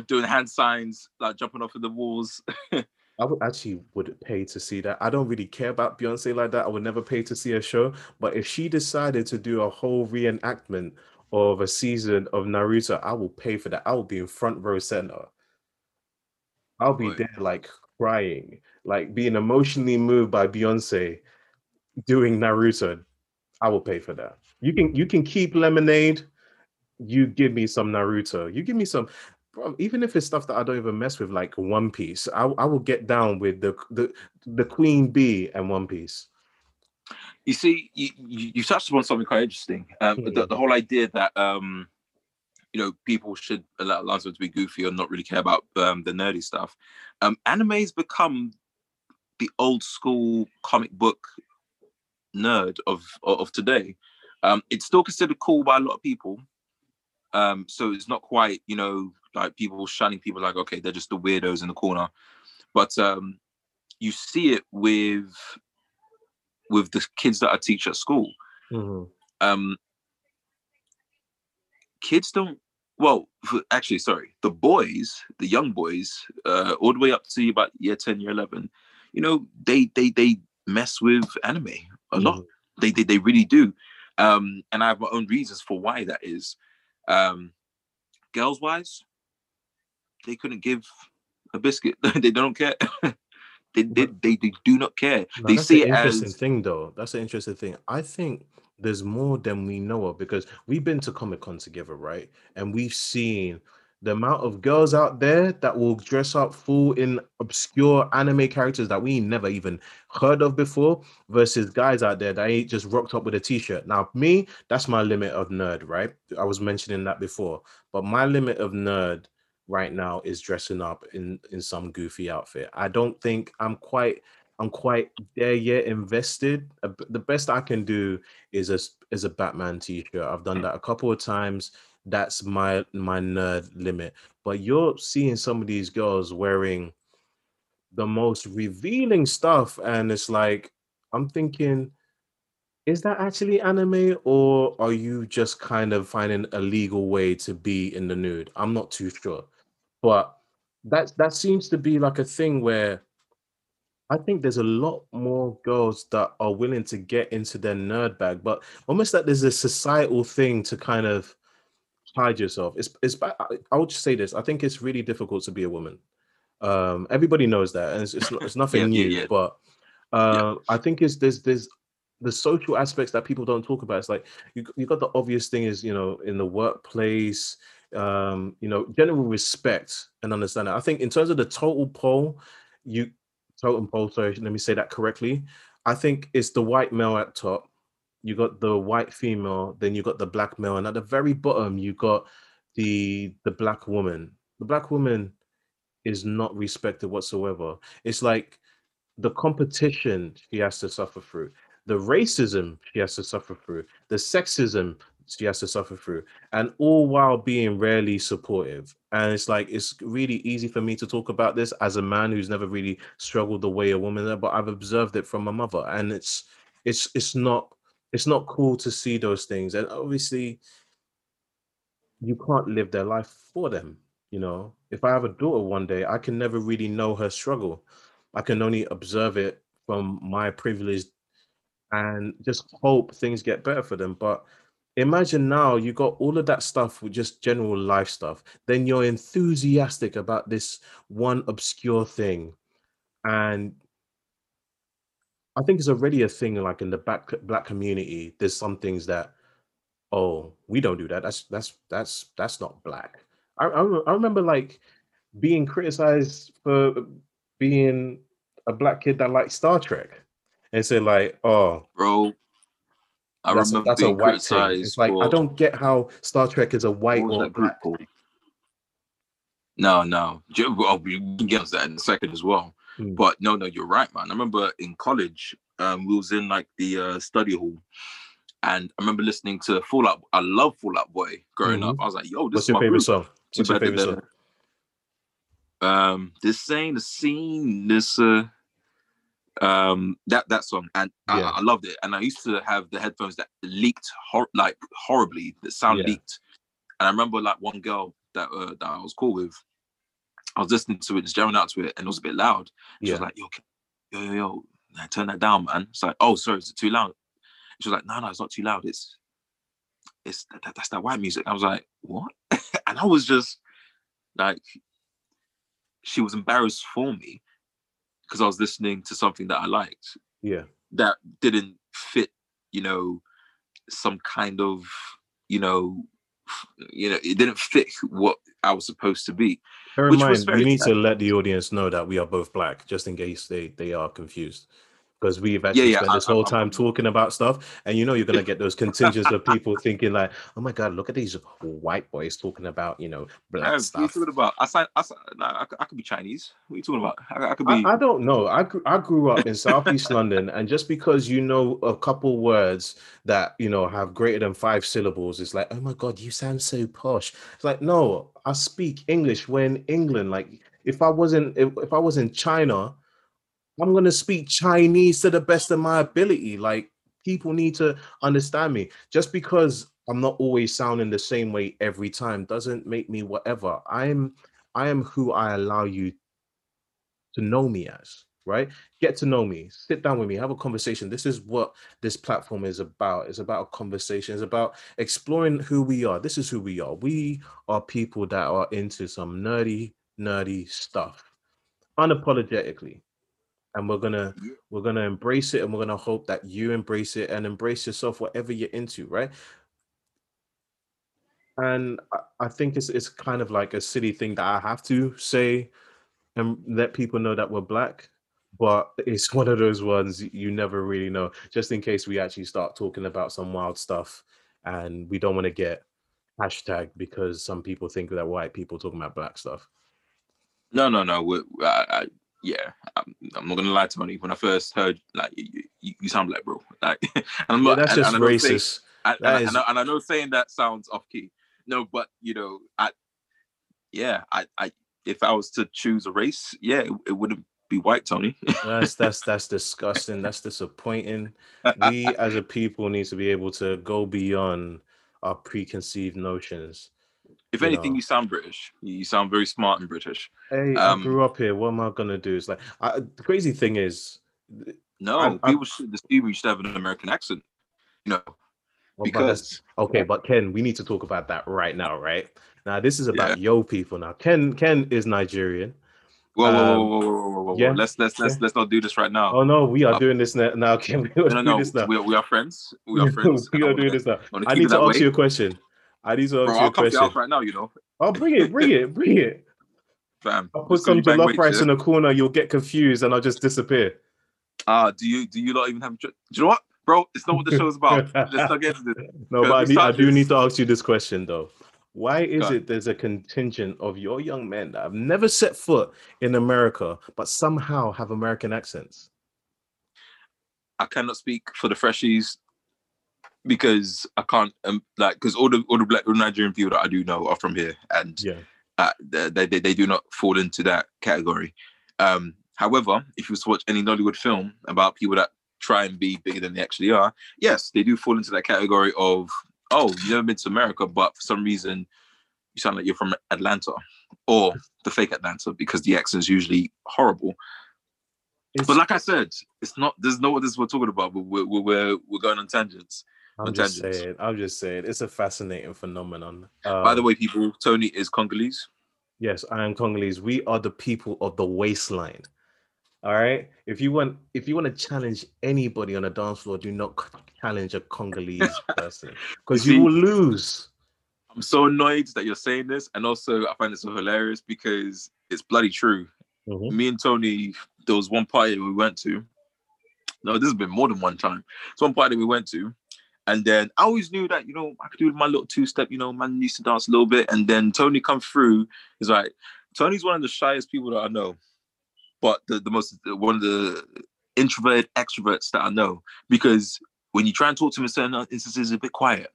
doing hand signs, like jumping off of the walls. I would actually would pay to see that. I don't really care about Beyonce like that. I would never pay to see a show. But if she decided to do a whole reenactment of a season of Naruto, I will pay for that. I will be in front row center. I'll be there like crying, like being emotionally moved by Beyonce doing Naruto. I will pay for that. You can you can keep lemonade. You give me some Naruto. You give me some bro, even if it's stuff that I don't even mess with, like One Piece, I, I will get down with the the the Queen Bee and One Piece. You see, you, you touched upon something quite interesting. Um, the, the whole idea that um, you know people should allow themselves to be goofy or not really care about um, the nerdy stuff. Um, anime's become the old school comic book nerd of of today. Um, it's still considered cool by a lot of people. Um, so it's not quite, you know, like people shunning people like okay they're just the weirdos in the corner. But um you see it with with the kids that i teach at school. Mm-hmm. um kids don't well actually sorry the boys the young boys uh all the way up to about year 10 year 11 you know they they they mess with anime a mm-hmm. lot they, they they really do. Um and i have my own reasons for why that is um girls wise they couldn't give a biscuit. they don't care. they, they, they, they do not care. No, they see it as thing though. That's an interesting thing. I think there's more than we know of because we've been to Comic Con together, right? And we've seen the amount of girls out there that will dress up full in obscure anime characters that we never even heard of before versus guys out there that ain't just rocked up with a t-shirt. Now, me, that's my limit of nerd, right? I was mentioning that before, but my limit of nerd right now is dressing up in in some goofy outfit. I don't think I'm quite I'm quite there yet invested. The best I can do is a is a Batman t-shirt. I've done that a couple of times. That's my my nerd limit. But you're seeing some of these girls wearing the most revealing stuff, and it's like I'm thinking, is that actually anime, or are you just kind of finding a legal way to be in the nude? I'm not too sure, but that that seems to be like a thing where I think there's a lot more girls that are willing to get into their nerd bag, but almost like there's a societal thing to kind of hide yourself. It's it's. I, would just say this. I think it's really difficult to be a woman. Um, everybody knows that, and it's it's, it's nothing yeah, new. Yeah, yeah. But uh, I think it's there's there's the social aspects that people don't talk about. It's like you you got the obvious thing is you know in the workplace, um, you know, general respect and understanding. I think in terms of the total poll, you totem pole, sorry, let me say that correctly. I think it's the white male at top. You got the white female, then you got the black male, and at the very bottom you got the the black woman. The black woman is not respected whatsoever. It's like the competition she has to suffer through, the racism she has to suffer through, the sexism she has to suffer through, and all while being rarely supportive. And it's like it's really easy for me to talk about this as a man who's never really struggled the way a woman, but I've observed it from my mother, and it's it's it's not it's not cool to see those things. And obviously, you can't live their life for them. You know, if I have a daughter one day, I can never really know her struggle. I can only observe it from my privilege and just hope things get better for them. But imagine now you got all of that stuff with just general life stuff then you're enthusiastic about this one obscure thing and i think it's already a thing like in the black black community there's some things that oh we don't do that that's that's that's that's not black i i, I remember like being criticized for being a black kid that liked star trek and say like oh bro I that's remember that's a white thing. It's like I don't get how Star Trek is a white or black. No, no. Oh, we can get to that in a second as well. Hmm. But no, no, you're right, man. I remember in college, um, we was in like the uh, study hall, and I remember listening to Fall Out. I love Fall Out Boy growing mm-hmm. up. I was like, "Yo, this What's is your favorite group. song? What's your favorite song? Um, this ain't the scene. This uh, um that that song and yeah. I, I, loved it and i used to have the headphones that leaked hor- like horribly the sound yeah. leaked and i remember like one girl that uh, that i was cool with i was listening to it just jamming out to it and it was a bit loud she yeah. was like yo yo yo yo turn that down man it's like oh sorry is it too loud she was like no no it's not too loud it's it's that, that's that white music i was like what and i was just like she was embarrassed for me because I was listening to something that I liked. Yeah. That didn't fit, you know, some kind of, you know, you know, it didn't fit what I was supposed to be. Bear in mind, we need to let the audience know that we are both black, just in case they they are confused because we've actually yeah, yeah, spent this I, whole I, time I, talking about stuff, and you know you're gonna get those contingents of people thinking like, "Oh my god, look at these white boys talking about you know black stuff." What are you talking about? I signed, I, I, I, could be Chinese. What are you talking about? I, could be. I, don't know. I grew, I grew up in Southeast London, and just because you know a couple words that you know have greater than five syllables, it's like, "Oh my god, you sound so posh." It's like, no, I speak English. When England, like, if I wasn't, if, if I was in China I'm going to speak Chinese to the best of my ability. Like people need to understand me. Just because I'm not always sounding the same way every time doesn't make me whatever. I'm I am who I allow you to know me as, right? Get to know me, sit down with me, have a conversation. This is what this platform is about. It's about a conversation. It's about exploring who we are. This is who we are. We are people that are into some nerdy, nerdy stuff unapologetically and we're gonna we're gonna embrace it and we're gonna hope that you embrace it and embrace yourself whatever you're into right and I, I think it's it's kind of like a silly thing that i have to say and let people know that we're black but it's one of those ones you never really know just in case we actually start talking about some wild stuff and we don't want to get hashtag because some people think that white people talking about black stuff No, no, no. we I, I, yeah, I'm, I'm not gonna lie, to Tony. When I first heard, like, you, you, you sound like bro, like, and I'm yeah, not. that's and- just and I know saying- racist and, That and, is- I, and I know saying that sounds off key. No, but you know, I, yeah, I, I, if I was to choose a race, yeah, it, it wouldn't be white, Tony. that's that's that's disgusting that's disappointing we as a people need to be able to go beyond our preconceived notions if you anything, know. you sound British. You sound very smart and British. hey Um, i grew up here what am i gonna do it's like I, the crazy thing is No, I'm- I'm- people should assume you should have an American accent. You know, well, but because okay but ken we need to talk about that right now right now this is about yo people now ken ken is nigerian whoa, whoa, whoa, Um, whoa, whoa, whoa, whoa, whoa. yeah, Let's let's let's yeah. let's not do this right now. oh no we are Uh, doing this now, now ken we are no, doing no, this now we, we are friends. We are friends. we I are doing this now I i need to ask way. you a question i need to ask Bro, you I'll a come to your question house right now. You know, oh bring it bring it bring it fam. I'll put Just 'cause some you bang jollof weights, rice yeah? in a corner. You'll get confused, and I'll just disappear. Ah, do you do you not even have? Do you know what, bro? It's not what the show's about. Let's not get into this. No, Because but I, we need, I do this- need to ask you this question though. Why is Go it there's a contingent of your young men that have never set foot in America, but somehow have American accents? I cannot speak for the freshies because I can't um, like because all the all the black all Nigerian people that I do know are from here and Yeah. uh, they, they they do not fall into that category. Um, however, if you was to watch any Nollywood film about people that try and be bigger than they actually are, yes, they do fall into that category of oh, you've never been to America, but for some reason you sound like you're from Atlanta or the fake Atlanta because the accent's usually horrible. It's, But like I said, it's not. There's no what this is we're talking about. But we're we're we're, we're going on tangents. I'm just tangents. saying. I'm just saying. It's a fascinating phenomenon. By the Um, way, people, Tony is Congolese. Yes, I am Congolese. We are the people of the waistline. All right. If you want, if you want to challenge anybody on a dance floor, do not challenge a Congolese person because you will lose. I'm so annoyed that you're saying this, and also I find it so hilarious because it's bloody true. Mhm. Me and Tony, there was one party we went to. No, this has been more than one time. It's one party we went to, and then I always knew that you know I could do my little two step. You know, man used to dance a little bit, and then Tony come through. He's like, Tony's one of the shyest people that I know, but the, the most one of the introverted extroverts that I know because when you try and talk to him in certain instances, a bit quiet.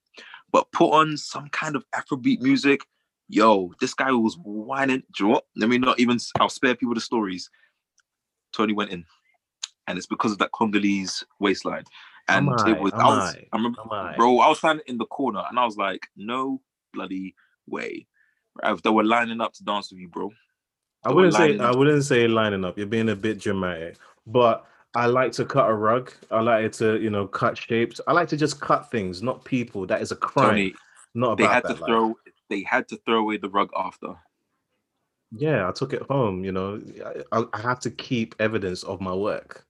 But put on some kind of Afrobeat music, yo, this guy was whining. Do you know? Let me not even. I'll spare people the stories. Tony went in, and it's because of that Congolese waistline. And Am it I? was. I was. I? I remember, I? bro. I was standing in the corner, and I was like, no bloody way. If they were lining up to dance with you, bro. I wouldn't say lining I up. wouldn't say lining up. You're being a bit dramatic, but I like to cut a rug. I like to you know cut shapes. I like to just cut things, not people. That is a crime. Tony, not they had to life. throw. They had to throw away the rug after. Yeah, I took it home. You know, I, I have to keep evidence of my work.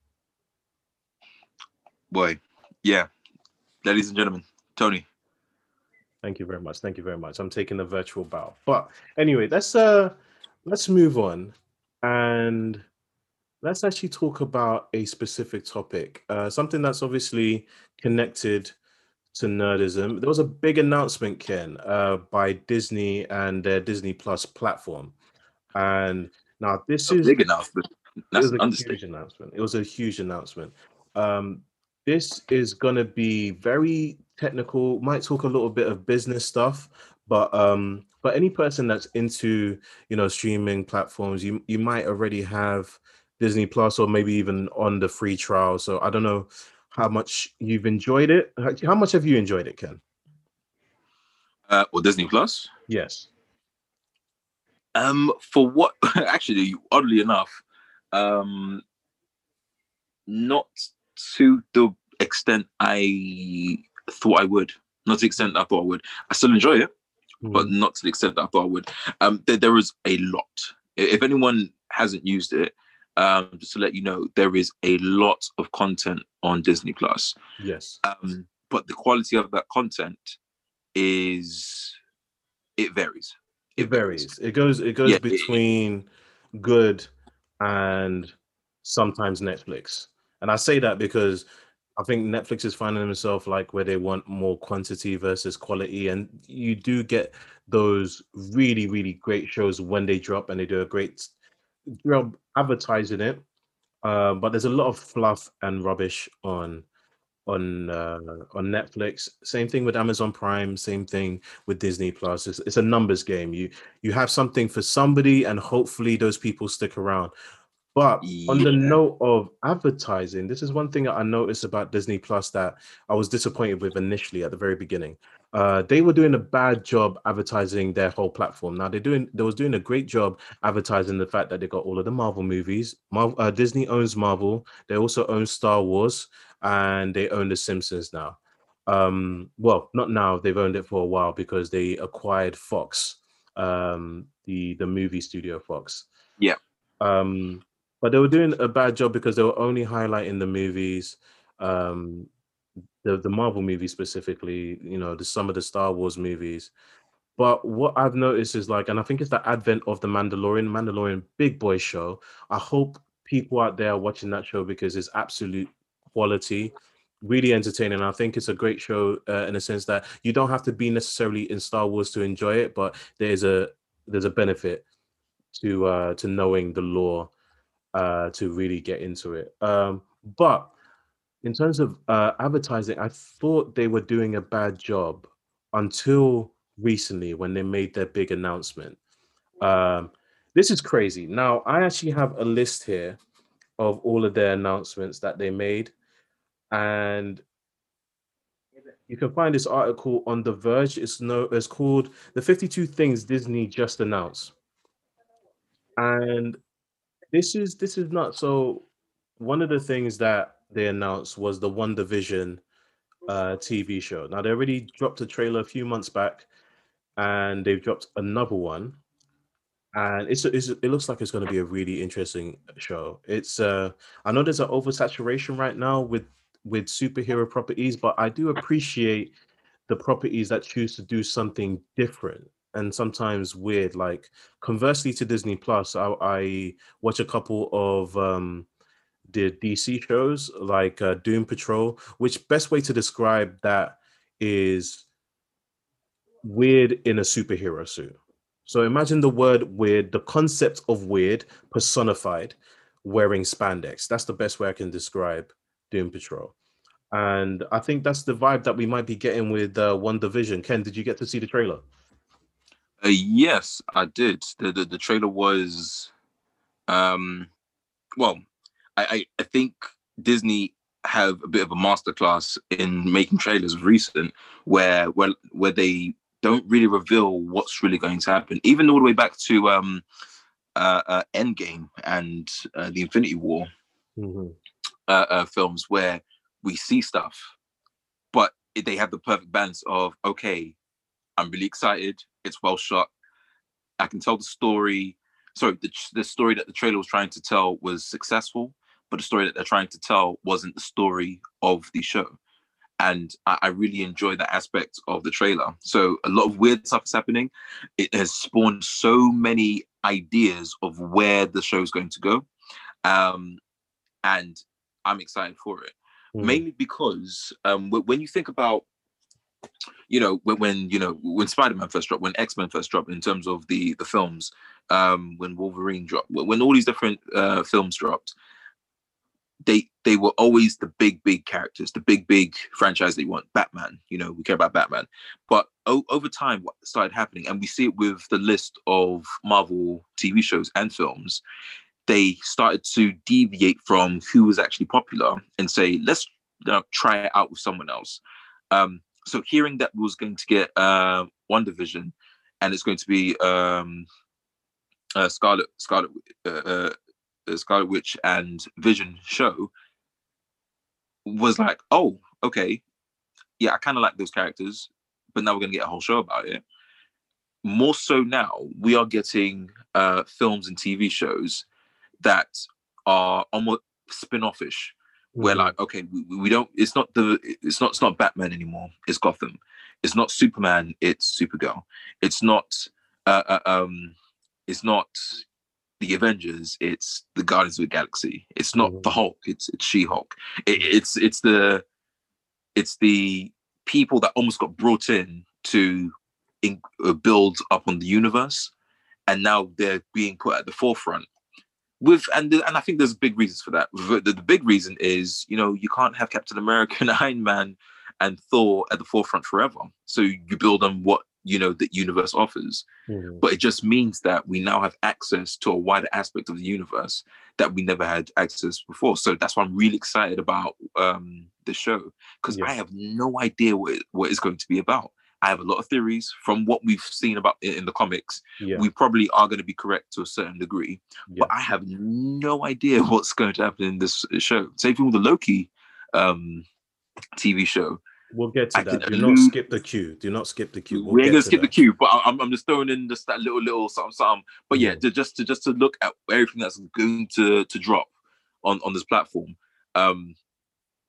Boy, yeah. Ladies and gentlemen, Tony. Thank you very much. Thank you very much. I'm taking a virtual bow. But anyway, let's uh let's move on and let's actually talk about a specific topic. Uh something that's obviously connected to nerdism. There was a big announcement, Ken, uh, by Disney and their Disney Plus platform. And now this A is big announcement. That's it was an a huge announcement. It was a huge announcement. Um, this is going to be very technical. Might talk a little bit of business stuff, but um, but any person that's into you know streaming platforms, you you might already have Disney Plus or maybe even on the free trial. So I don't know how much you've enjoyed it. How- How much have you enjoyed it, Ken? Uh, or Disney Plus. Yes. Um, for what? Actually, oddly enough, um, not to the extent I thought I would. Not to the extent I thought I would. I still enjoy it, but Mhm. not to the extent that I thought I would. Um, there, there is a lot. If anyone hasn't used it, um, just to let you know, there is a lot of content on Disney Plus. Yes. Um, but the quality of that content is it varies. It varies. It goes it goes Yeah, it- between good and sometimes Netflix. And I say that because I think Netflix is finding themselves like where they want more quantity versus quality. And you do get those really, really great shows when they drop and they do a great job advertising it. Uh, but there's a lot of fluff and rubbish on on uh, on Netflix. Same thing with Amazon Prime. Same thing with Disney Plus. It's, it's a numbers game. You you have something for somebody, and hopefully those people stick around. But on the note of advertising, this is one thing that I noticed about Disney Plus that I was disappointed with initially at the very beginning. Uh, they were doing a bad job advertising their whole platform. Now they're doing they was doing a great job advertising the fact that they got all of the Marvel movies. Marvel, uh, Disney owns Marvel. They also own Star Wars and they own The Simpsons now. Um, well, not now. They've owned it for a while because they acquired Fox, um, the the movie studio Fox. Yeah. Um, but they were doing a bad job because they were only highlighting the movies, um, the the Marvel movies specifically. You know, the some of the Star Wars movies. But what I've noticed is like, and I think it's the advent of the Mandalorian, Mandalorian big boy show. I hope people out there are watching that show because it's absolute quality, really entertaining. I think it's a great show uh, in a sense that you don't have to be necessarily in Star Wars to enjoy it, but there's a there's a benefit to uh, to knowing the lore uh, to really get into it. Um, but in terms of uh, advertising, I thought they were doing a bad job until recently when they made their big announcement. Um, this is crazy. Now, I actually have a list here of all of their announcements that they made, and you can find this article on The Verge. It's no, it's called "The 52 Things Disney Just Announced," and this is this is not so. One of the things that they announced was the WandaVision uh, TV show. Now they already dropped a trailer a few months back, and they've dropped another one, and it's, it's it looks like it's going to be a really interesting show. It's uh I know there's an oversaturation right now with with superhero properties, but I do appreciate the properties that choose to do something different and sometimes weird. Like conversely to Disney Plus, I, I watch a couple of um the DC shows like uh, Doom Patrol, which best way to describe that is weird in a superhero suit. So imagine the word weird, the concept of weird personified wearing spandex. That's the best way I can describe Doom Patrol. And I think that's the vibe that we might be getting with uh, WandaVision. Ken, did you get to see the trailer? Uh, yes, I did. The, the the trailer was, um, well, I, I I think Disney have a bit of a masterclass in making trailers recent, where where where they don't really reveal what's really going to happen, even all the way back to um, uh, uh Endgame and uh, the Infinity War Mhm. uh, uh, films, where we see stuff, but they have the perfect balance of okay, I'm really excited. It's well shot. I can tell the story. Sorry, the, the story that the trailer was trying to tell was successful, but the story that they're trying to tell wasn't the story of the show. And I, I really enjoy that aspect of the trailer. So a lot of weird stuff is happening. It has spawned so many ideas of where the show is going to go, um, and I'm excited for it Mm. mainly because um, when you think about you know when, when you know when spider-man first dropped when x-men first dropped in terms of the the films um when wolverine dropped when all these different uh films dropped they they were always the big big characters the big big franchise they want batman you know we care about batman but o- over time what started happening and we see it with the list of marvel tv shows and films they started to deviate from who was actually popular and say, let's you know, try it out with someone else. Um, so hearing that we was going to get uh, WandaVision, and it's going to be um, uh, Scarlet Scarlet uh, uh, Scarlet Witch and Vision show, was like, oh, okay, yeah, I kind of like those characters, but now we're going to get a whole show about it. More so now, we are getting uh, films and TV shows that are almost spin-offish where Mhm. like okay we, we don't it's not the it's not it's not batman anymore. It's gotham. It's not superman. It's supergirl. It's not uh, uh, um it's not the avengers. It's the guardians of the galaxy. It's not the Mhm. hulk. It's it's she-hulk. It, it's it's the it's the people that almost got brought in to in, uh, build up on the universe and now they're being put at the forefront with and and I think there's big reasons for that. The, the, big reason is you know you can't have Captain America and Iron Man and Thor at the forefront forever. So you build on what you know the universe offers, Mhm. but it just means that we now have access to a wider aspect of the universe that we never had access before. So that's why I'm really excited about um, the show because Yeah. I have no idea what it- what it's going to be about. I have a lot of theories from what we've seen about in, in the comics. Yeah. We probably are going to be correct to a certain degree, yeah. but I have no idea what's going to happen in this show. Same thing with the Loki um, TV show. We'll get to I that. Do not skip the queue. Do not skip the queue. We'll we ain't get gonna to skip the that. queue, but I'm, I'm just throwing in just that little little something something. But yeah, to, just to just to look at everything that's going to to drop on on this platform. Um,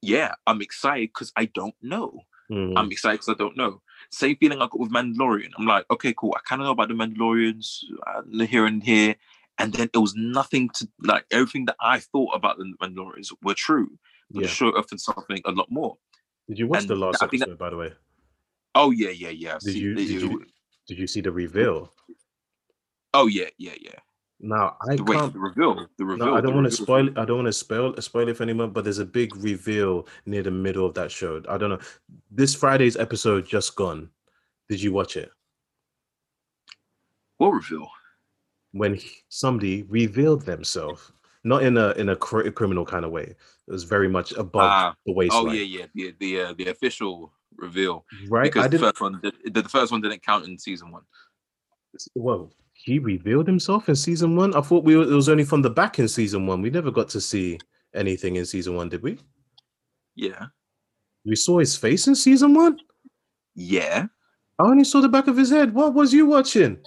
yeah, I'm excited because I don't know. Mhm. I'm excited because I don't know. Same feeling I got with Mandalorian. I'm like, okay, cool. I kind of know about the Mandalorians uh, here and here, and then it was nothing to like everything that I thought about the Mandalorians were true. But Yeah. the show opened something a lot more. Did you watch and the last episode, by the way? Oh yeah, yeah, yeah. Did you, did you did you see the reveal? Oh yeah, yeah, yeah. Now I The, can't. the reveal, the reveal. No, I don't want to spoil. it- I don't want to spoil spoil it for anyone. But there's a big reveal near the middle of that show. I don't know. This Friday's episode just gone. Did you watch it? What reveal? When he- somebody revealed themselves, not in a in a cr- criminal kind of way. It was very much above Ah, the waistline. oh yeah, yeah, the the uh, the official reveal right. because the first one the, the first one didn't count in season one. Well, he revealed himself in season one. I thought we were, it was only from the back in season one. We never got to see anything in season one, did we? Yeah, We saw his face in season one. yeah, I only saw the back of his head. What was you watching?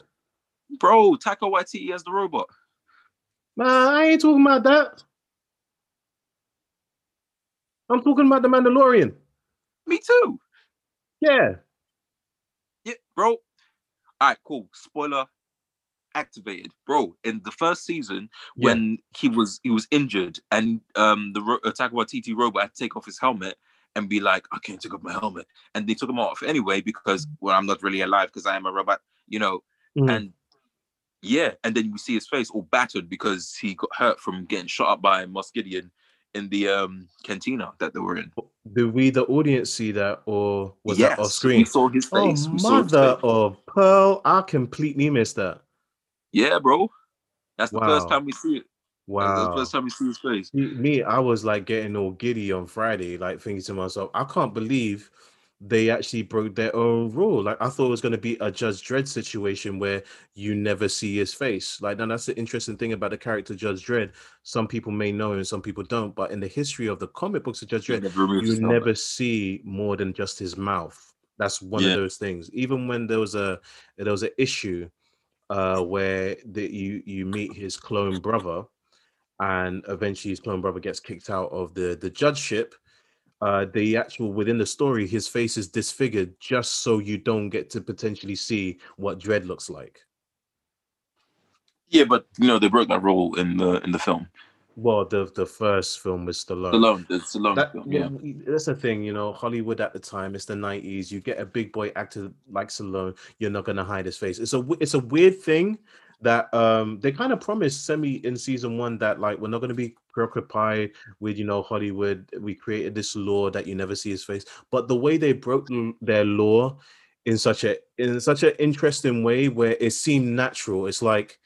bro. Taika Waititi as the robot. Man, I ain't talking about that. I'm talking about the Mandalorian. Me too. Yeah. Yeah, bro. All right, cool. Spoiler activated, bro. In the first season, yeah. when he was he was injured and um the ro- Taika Waititi robot had to take off his helmet and be like, I can't take off my helmet, and they took him off anyway because well, I'm not really alive because I am a robot, you know. Mhm. And yeah, and then you see his face all battered because he got hurt from getting shot up by Moss in the um cantina that they were in. Did we, the audience, see that, or was that off screen? we saw his Oh, face. we saw his mother of pearl! I completely missed that. Yeah, bro. That's the first time we see it. Wow. That's Wow. the first time we see his face. Me, I was like getting all giddy on Friday, like thinking to myself, I can't believe they actually broke their own rule. Like I thought it was going to be a Judge Dredd situation where you never see his face. Like, and that's the interesting thing about the character Judge Dredd. Some people may know and some people don't, but in the history of the comic books of Judge Dredd, you never see more than just his mouth. That's one Yeah. of those things. Even when there was a there was an issue uh where that you you meet his clone brother, and eventually his clone brother gets kicked out of the the judgeship. Uh, the actual within the story, his face is disfigured just so you don't get to potentially see what Dredd looks like. Yeah, but you know they broke that rule in the in the film. Well, the the first film was Stallone. Stallone, the Stallone That, film. yeah, that's the thing, you know, Hollywood at the time, it's the 90s. You get a big boy actor like Stallone, you're not gonna hide his face. It's a it's a weird thing that um they kind of promised semi in season one that like we're not gonna be preoccupied with you know Hollywood. We created this law that you never see his face, but the way they broke their law in such a in such an interesting way where it seemed natural. It's like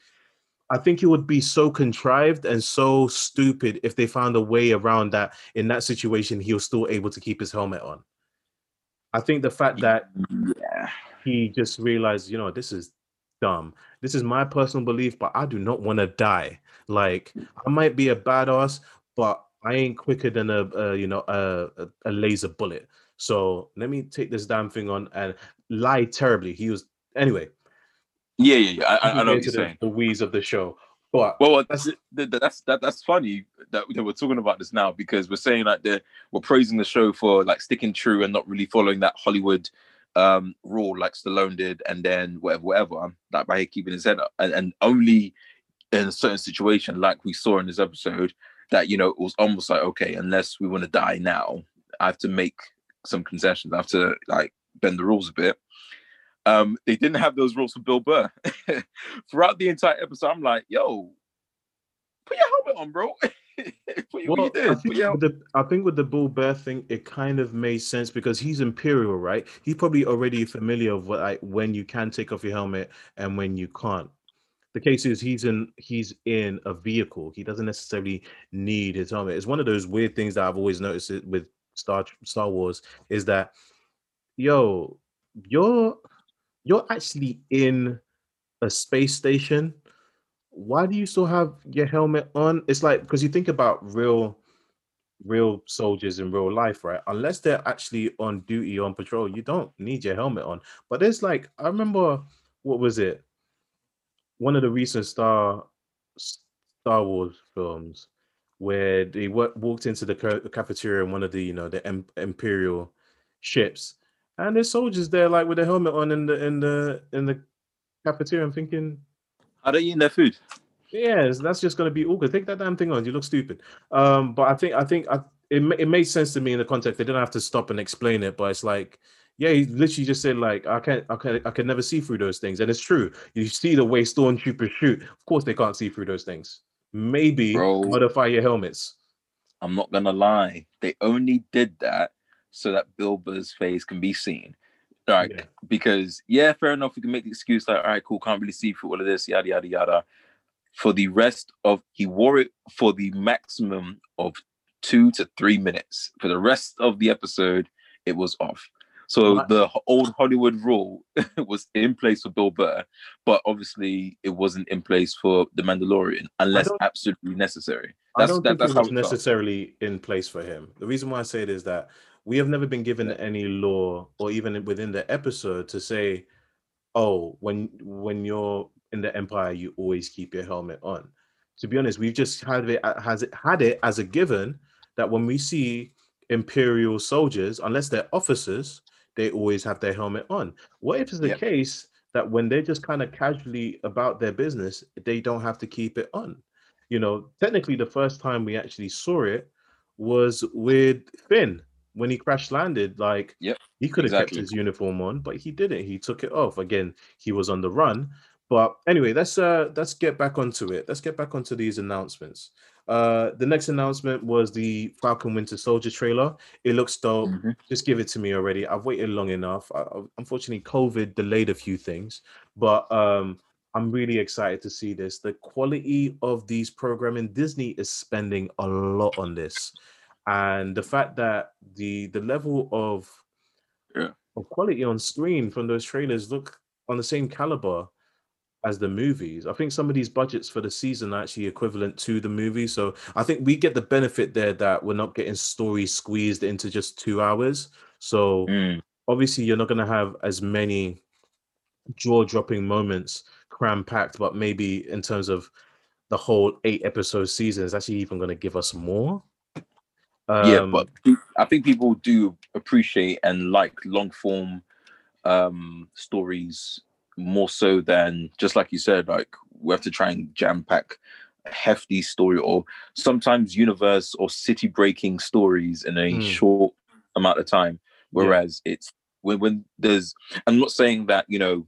I think it would be so contrived and so stupid if they found a way around that. In that situation, he was still able to keep his helmet on. I think the fact that yeah. he just realized, you know, this is dumb. This is my personal belief, but I do not want to die. Like I might be a badass, but I ain't quicker than a, a you know a, a a laser bullet. So let me take this damn thing on and lie terribly. He was anyway. Yeah, yeah, yeah. I, I, I know what you're the, saying. the wheeze of the show. But Well, that's that's that, that's funny that, that we're talking about this now because we're saying like the we're praising the show for like sticking true and not really following that Hollywood um rule like Stallone did, and then whatever, whatever, like by keeping his head up, and, and only in a certain situation, like we saw in this episode, that you know it was almost like okay, unless we want to die now, I have to make some concessions. I have to like bend the rules a bit. Um, they didn't have those rules for Bill Burr. Throughout the entire episode, I'm like, yo, put your helmet on, bro. put well, what. I think, your- with the, I think with the Bill Burr thing, it kind of made sense because he's Imperial, right? He's probably already familiar of what like when you can take off your helmet and when you can't. The case is he's in he's in a vehicle. He doesn't necessarily need his helmet. It's one of those weird things that I've always noticed it with Star Star Wars is that yo, you're you're actually in a space station. Why do you still have your helmet on? It's like because you think about real real soldiers in real life, right? Unless they're actually on duty on patrol, you don't need your helmet on. But there's like I remember what was it? One of the recent Star Star Wars films where they wa- walked into the cafeteria in one of the you know the imperial ships and there's soldiers there like with their helmet on in the in the in the cafeteria i'm thinking are they eating their food? Yes, that's just going to be awkward. Take that damn thing on. You look stupid. Um, but I think I think I, it it made sense to me in the context. They didn't have to stop and explain it, but it's like, yeah, he literally just said like, I can't, I can, I can never see through those things, and it's true. You see the way stormtroopers shoot. Of course, they can't see through those things. Maybe Bro. modify your helmets. I'm not gonna lie. They only did that so that Bill Burr's face can be seen. Like, Yeah. because yeah, fair enough. We can make the excuse like, all right, cool, can't really see through all of this, yada yada yada. For the rest of he wore it for the maximum of two to three minutes. For the rest of the episode, it was off. So the old Hollywood rule was in place for Bill Burr, but obviously it wasn't in place for the Mandalorian unless absolutely necessary. I That's don't that, think that's it how was felt. necessarily in place for him. The reason why I say it is that we have never been given any law or even within the episode to say, oh, when when you're in the empire, you always keep your helmet on. To be honest, we've just had it uh, has it had it as a given that when we see imperial soldiers, unless they're officers, they always have their helmet on. What if it's the Yep. case that when they're just kind of casually about their business, they don't have to keep it on? you know, technically the first time we actually saw it was with Finn when he crash landed. Like, Yep, he could have exactly. kept his uniform on, but he didn't. He took it off. Again, he was on the run. But anyway, let's uh let's get back onto it. Let's get back onto these announcements. Uh the next announcement was the Falcon Winter Soldier trailer. It looks dope. Mhm. Just give it to me already. I've waited long enough. I- unfortunately, COVID delayed a few things, but um I'm really excited to see this. The quality of these programming, Disney is spending a lot on this, and the fact that the the level of Yeah. of quality on screen from those trailers look on the same caliber as the movies. I think some of these budgets for the season are actually equivalent to the movie. So I think we get the benefit there that we're not getting stories squeezed into just two hours. So Mm. obviously you're not going to have as many jaw-dropping moments cram packed but maybe in terms of the whole eight episode season is actually even going to give us more yeah, Um, but I think people do appreciate and like long form um stories more so than just like you said, like we have to try and jam pack a hefty story or sometimes universe or city breaking stories in a Mm. short amount of time. Whereas it's when when there's I'm not saying that, you know,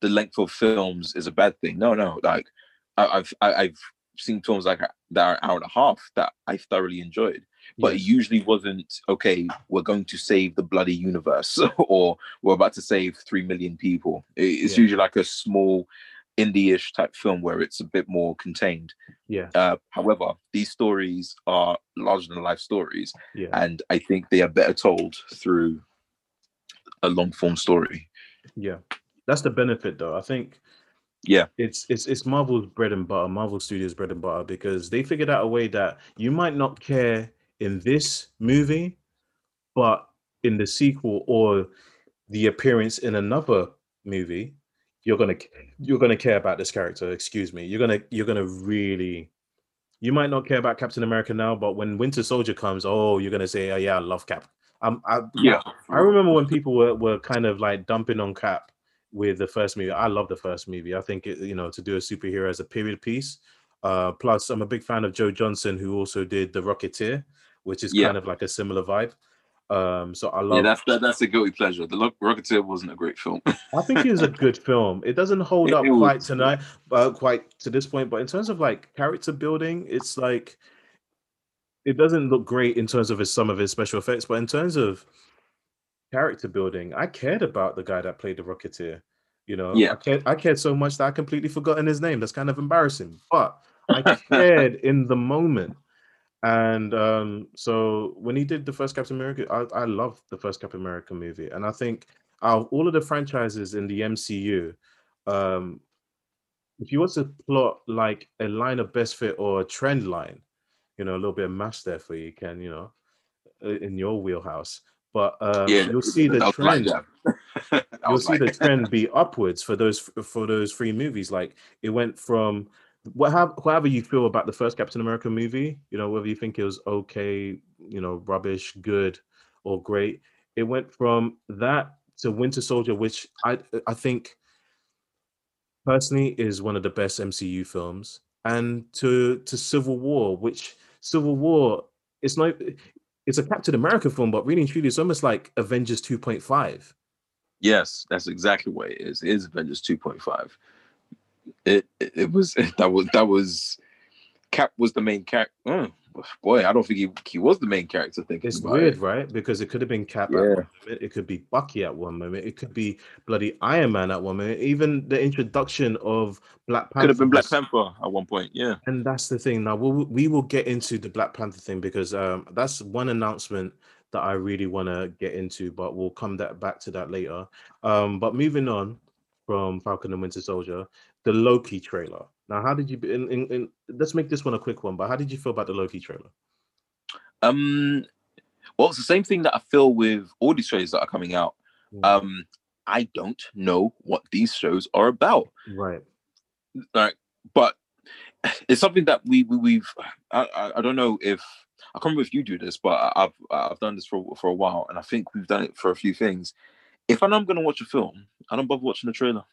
the length of films is a bad thing. No, no, like I, I've I, I've seen films like that are an hour and a half that I thoroughly enjoyed but it usually wasn't okay we're going to save the bloody universe or we're about to save 3 million people. It's Yeah. usually like a small indie-ish type film where it's a bit more contained. Yeah. Uh, however these stories are larger than life stories yeah. and i think they are better told through a long form story. Yeah. That's the benefit though. I think Yeah. it's it's it's marvel's bread and butter marvel studios bread and butter because they figured out a way that you might not care in this movie but in the sequel or the appearance in another movie you're gonna you're gonna care about this character. Excuse me. You're gonna you're gonna really. You might not care about Captain America now, but when Winter Soldier comes, oh, you're gonna say, oh, "Yeah, I love Cap." Um, I, Yeah. I remember when people were, were kind of like dumping on Cap with the first movie. I love the first movie. I think it, you know to do a superhero as a period piece. Uh, plus, I'm a big fan of Joe Johnston, who also did The Rocketeer, which is Yeah. kind of like a similar vibe. Um, so I love. Yeah, that's that, that's a guilty pleasure. The Rocketeer wasn't a great film. I think it was a good film. It doesn't hold It- up it was- quite tonight, uh, quite to this point. But in terms of like character building, it's like it doesn't look great in terms of his some of his special effects. But in terms of character building, I cared about the guy that played the Rocketeer. You know, Yeah. I cared, I cared so much that I completely forgotten his name. That's kind of embarrassing, but I cared in the moment. And um, so when he did the first Captain America, I, I loved the first Captain America movie. And I think out of all of the franchises in the MCU, um, if you want to plot like a line of best fit or a trend line, you know, a little bit of maths there for you, Ken, you know, in your wheelhouse. But um, yeah, you'll see the trend you'll see like- the trend be upwards for those for those three movies. Like it went from whatever however you feel about the first Captain America movie, you know, whether you think it was okay, you know, rubbish, good, or great. It went from that to Winter Soldier, which I I think personally is one of the best MCU films, and to to Civil War, which Civil War it's not it's a Captain America film, but really and truly, it's almost like Avengers 2.5. Yes, that's exactly what it is. It is Avengers 2.5. It, it it was that was that was Cap was the main character. boy, I don't think he, he was the main character. Thinking It's weird, it. right? Because it could have been Cap at Yeah. one moment, it could be Bucky at one moment, it could be bloody Iron Man at one moment. Even the introduction of Black Panther Could have been Black Panther at one point. Yeah, And that's the thing. Now we'll, we will get into the Black Panther thing because um, that's one announcement that I really want to get into, but we'll come that back to that later. Um, but moving on from Falcon and Winter Soldier, the Loki trailer. Now, how did you? In, in, in, let's make this one a quick one. But how did you feel about the Loki trailer? Um, well, it's the same thing that I feel with all these shows that are coming out. Mm, Um, I don't know what these shows are about. right. Like, but it's something that we, we we've. I, I I don't know if I can't remember if you do this, but I've I've done this for for a while, and I think we've done it for a few things. If I know I'm going to watch a film, I don't bother watching the trailer.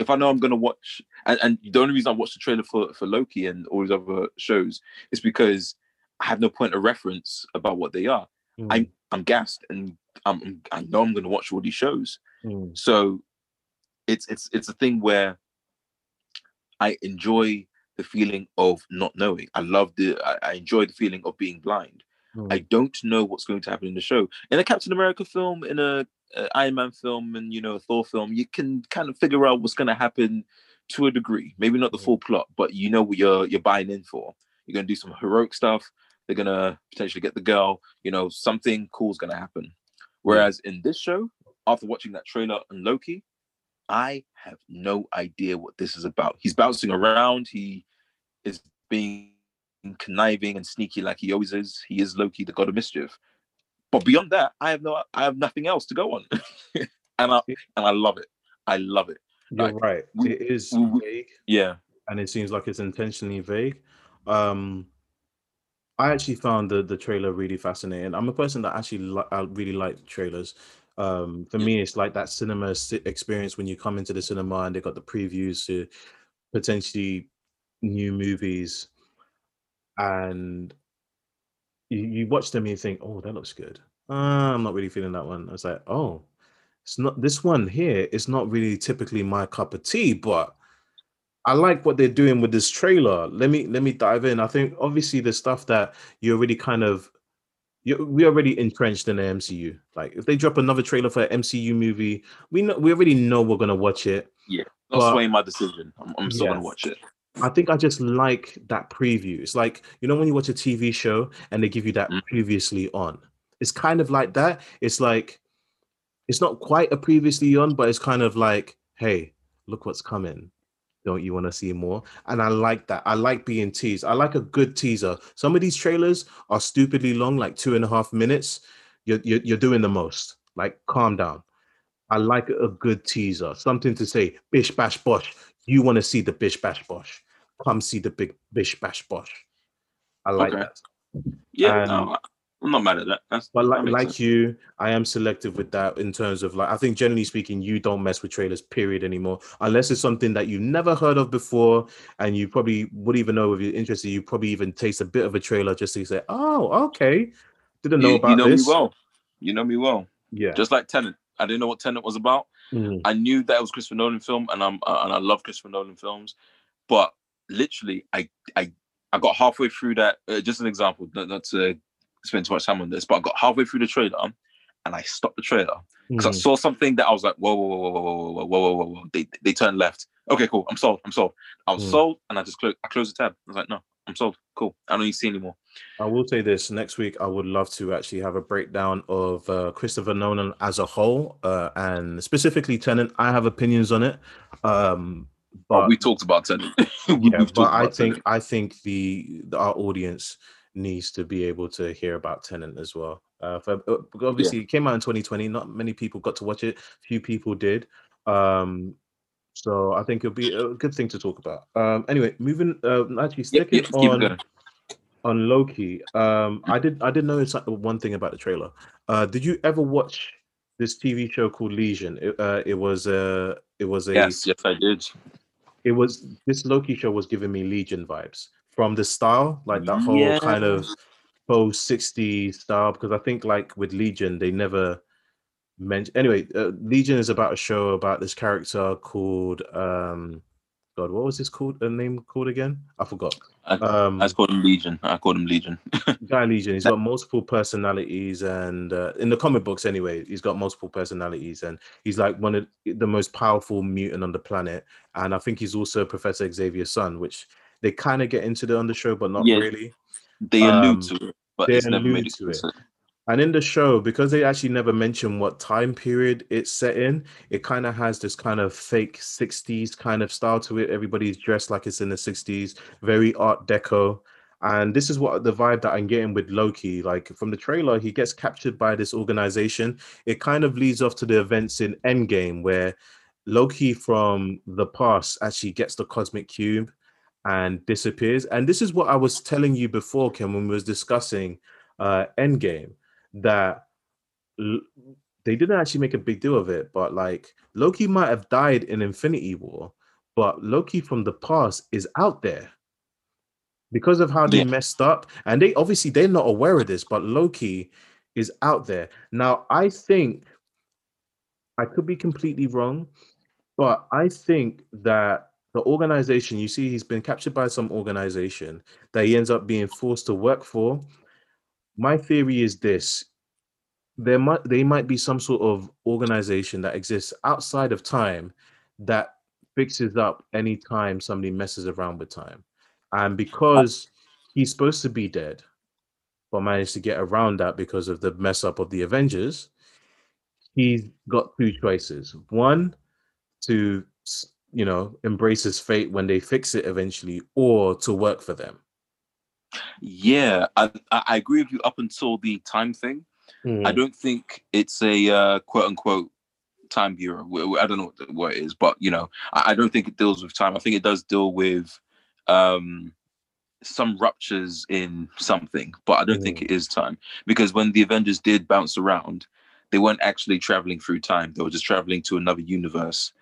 If I know I'm going to watch, and, and the only reason I watch the trailer for for Loki and all these other shows is because I have no point of reference about what they are. Mm, I'm I'm gassed, and I'm I know I'm going to watch all these shows. mm, So it's it's it's a thing where I enjoy the feeling of not knowing. I love the I, I enjoy the feeling of being blind. mm. I don't know what's going to happen in the show. In a Captain America film, in a, a Iron Man film, and you know a Thor film, you can kind of figure out what's going to happen to a degree. Maybe not the full plot, but you know what you're you're buying in for. You're going to do some heroic stuff. They're going to potentially get the girl. You know something cool's going to happen. Whereas in this show, after watching that trailer on Loki, I have no idea what this is about. He's bouncing around. He is being conniving and sneaky like he always is. He is Loki, the god of mischief. But beyond that, I have no, I have nothing else to go on, and I and I love it. I love it. You're like, right. we- it is we- vague. Yeah, and it seems like it's intentionally vague. Um, I actually found the the trailer really fascinating. I'm a person that actually li- I really like trailers. Um, for me, it's like that cinema experience when you come into the cinema and they've got the previews to potentially new movies, and you, you watch them and you think, "Oh, that looks good." Uh, I'm not really feeling that one. I was like, "Oh, it's not this one here. It's not really typically my cup of tea, but." I like what they're doing with this trailer. Let me let me dive in. I think obviously the stuff that you're already kind of you we already entrenched in the MCU. Like if they drop another trailer for an MCU movie, we know we already know we're gonna watch it. Yeah, not swaying my decision. I'm, I'm still gonna watch it. I think I just like that preview. It's like you know when you watch a TV show and they give you that Mm. previously on. It's kind of like that. It's like it's not quite a previously on, but it's kind of like, hey, look what's coming. Don't you want to see more? And I like that. I like being teased. I like a good teaser. Some of these trailers are stupidly long, like two and a half minutes. You're you're, you're doing the most. Like, calm down. I like a good teaser, something to say, bish bash bosh. You want to see the bish bash bosh? Come see the big bish bash bosh. I like Okay. that. Yeah, And- no, I'm not mad at that. That's But like like sense. you, I am selective with that in terms of like I think generally speaking, you don't mess with trailers, period, anymore. Unless it's something that you've never heard of before and you probably wouldn't even know if you're interested. You probably even taste a bit of a trailer just to say, Oh, okay. Didn't know you, about you know this. me well. You know me well. Yeah. Just like Tenet, I didn't know what Tenet was about. Mhm. I knew that it was Christopher Nolan film, and I'm uh, and I love Christopher Nolan films, but literally, I I I got halfway through that. Uh, just an example, not, not to spend too much time on this, but I got halfway through the trailer, and I stopped the trailer because I Mhm. saw something that I was like, whoa, whoa, whoa, whoa, whoa, whoa, whoa, whoa, whoa, whoa. They they turned left. Okay, cool. I'm sold. I'm sold. I was Mm. sold, and I just closed. I closed the tab. I was like, no, I'm sold. Cool. I don't need to see anymore. I will say this next week. I would love to actually have a breakdown of uh, Christopher Nolan as a whole, uh, and specifically Tenet. I have opinions on it, um, But we talked about Tenet. We- yeah, but I think Tenet. I think the, the our audience needs to be able to hear about Tenet as well. Uh, for, uh, obviously, it came out in 2020. Not many people got to watch it. Few people did. Um, so I think it'll be a good thing to talk about. Um, anyway, moving. Uh, actually, sticking yep, it on on Loki. Um, I did I did notice one thing about the trailer. Uh, did you ever watch this TV show called Legion? It, uh, it was a it was a Yes, yes, I did. it was this Loki show was giving me Legion vibes from the style, like that whole kind of faux 60 style. Because I think like with Legion, they never mentioned anyway. Uh, Legion is about a show about this character called um God, what was this called? A name called again? I forgot. I- Um, I just called him Legion. I called him Legion. Guy Legion. He's got multiple personalities, and uh, in the comic books, anyway, he's got multiple personalities, and he's like one of the most powerful mutant on the planet. And I think he's also Professor Xavier's son, which they kind of get into the on the show, but not Yeah. really. They allude Um, to it, but they it's never made allude it to it. And in the show, because they actually never mention what time period it's set in, it kind of has this kind of fake 60s kind of style to it. Everybody's dressed like it's in the 60s, very art deco. And this is what the vibe that I'm getting with Loki. Like from the trailer, he gets captured by this organization. It kind of leads off to the events in Endgame, where Loki from the past actually gets the cosmic cube and disappears. And this is what I was telling you before, Ken, when we was discussing uh Endgame that l- they didn't actually make a big deal of it, but like Loki might have died in Infinity War, but Loki from the past is out there because of how they Yeah. messed up. And they obviously they're not aware of this, but Loki is out there. Now, I think I could be completely wrong, but I think that the organization you see, he's been captured by some organization that he ends up being forced to work for. My theory is this there might they might be some sort of organization that exists outside of time that fixes up any time somebody messes around with time. And because he's supposed to be dead, but managed to get around that because of the mess up of the Avengers, he's got two choices. One, to you know embrace his fate when they fix it eventually, or to work for them. Yeah, I, I agree with you up until the time thing. Hmm. I don't think it's a uh, quote unquote time bureau. I don't know what, what it is, but you know, I, I don't think it deals with time. I think it does deal with um, some ruptures in something, but I don't think Mhm. it is time because when the Avengers did bounce around, they weren't actually traveling through time. They were just traveling to another universe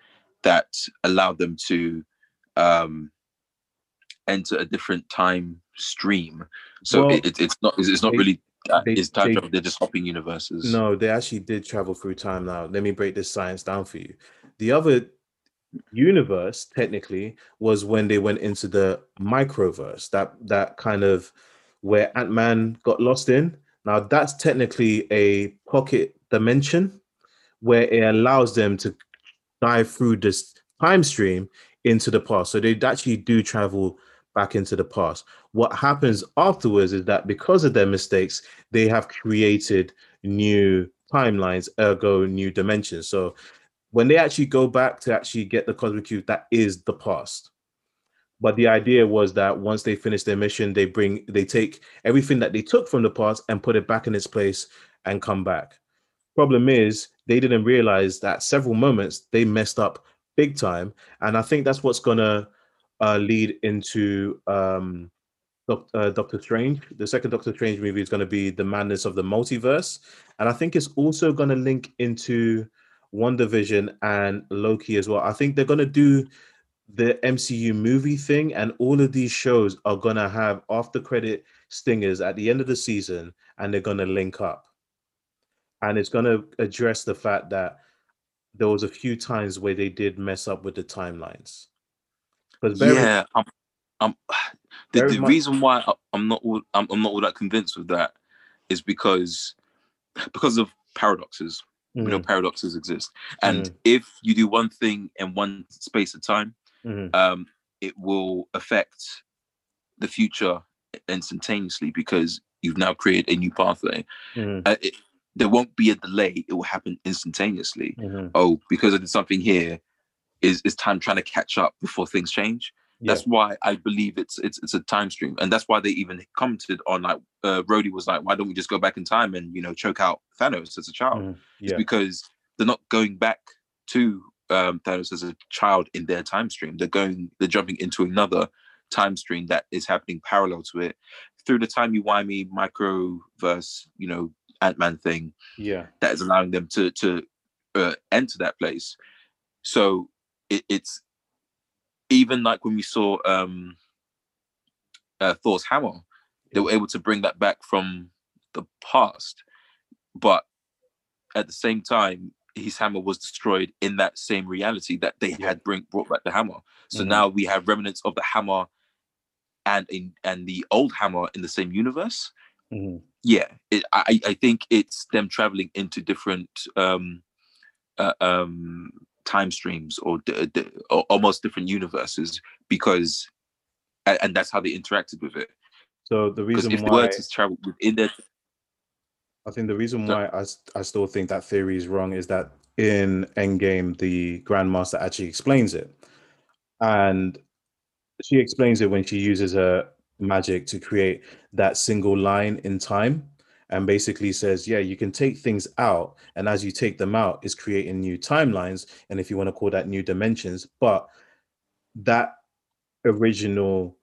that allowed them to um, enter a different time stream. So Well, it, it, it's not it's, not they- really uh, they- it's time they- travel. They're just hopping universes. No, they actually did travel through time now. Let me break this science down for you. The other universe, technically, was when they went into the microverse, that that kind of where Ant-Man got lost in. Now that's technically a pocket dimension where it allows them to dive through this time stream into the past. So they actually do travel back into the past. What happens afterwards is that because of their mistakes, they have created new timelines, ergo new dimensions. So when they actually go back to actually get the cosmic cube, that is the past. But the idea was that once they finish their mission, they bring they take everything that they took from the past and put it back in its place and come back. Problem is, they didn't realize that several moments they messed up big time, and I think that's what's gonna uh, lead into um, uh, Doctor Strange. The second Doctor Strange movie is going to be the madness of the multiverse, and I think it's also going to link into WandaVision and Loki as well. I think they're going to do the MCU movie thing, and all of these shows are going to have after credit stingers at the end of the season, and they're going to link up, and it's going to address the fact that there was a few times where they did mess up with the timelines. Because yeah, I'm, I'm the, the much... reason why I'm not all I'm, I'm, not all that convinced with that is because because of paradoxes. Mm. You know, paradoxes exist, and mm. if you do one thing in one space of time, mm. um, it will affect the future instantaneously because you've now created a new pathway. Mm. Uh, it, there won't be a delay; it will happen instantaneously. Mm-hmm. Oh, because I did something here, is is time trying to catch up before things change. That's why I believe it's it's it's a time stream, and that's why they even commented on like uh, Rhodey was like, why don't we just go back in time and you know choke out Thanos as a child? Mm, yeah. It's because they're not going back to um, Thanos as a child in their time stream. They're going, they're jumping into another time stream that is happening parallel to it through the timey wimey microverse, you know, Ant Man thing. Yeah, that is allowing them to to uh, enter that place. So it, it's even like when we saw um uh, Thor's hammer, they were able to bring that back from the past, but at the same time, his hammer was destroyed in that same reality that they had bring brought back the hammer. So mm-hmm. now we have remnants of the hammer and in and the old hammer in the same universe. Mm-hmm. Yeah, it, I I think it's them traveling into different um uh, um time streams or, d- d- or almost different universes because and that's how they interacted with it. So the reason if why the word is travel within that i think the reason why I, I still think that theory is wrong is that in endgame the grandmaster actually explains it. And she explains it when she uses her magic to create that single line in time and basically says, yeah, you can take things out, and as you take them out, is creating new timelines, and if you want to call that new dimensions, but that original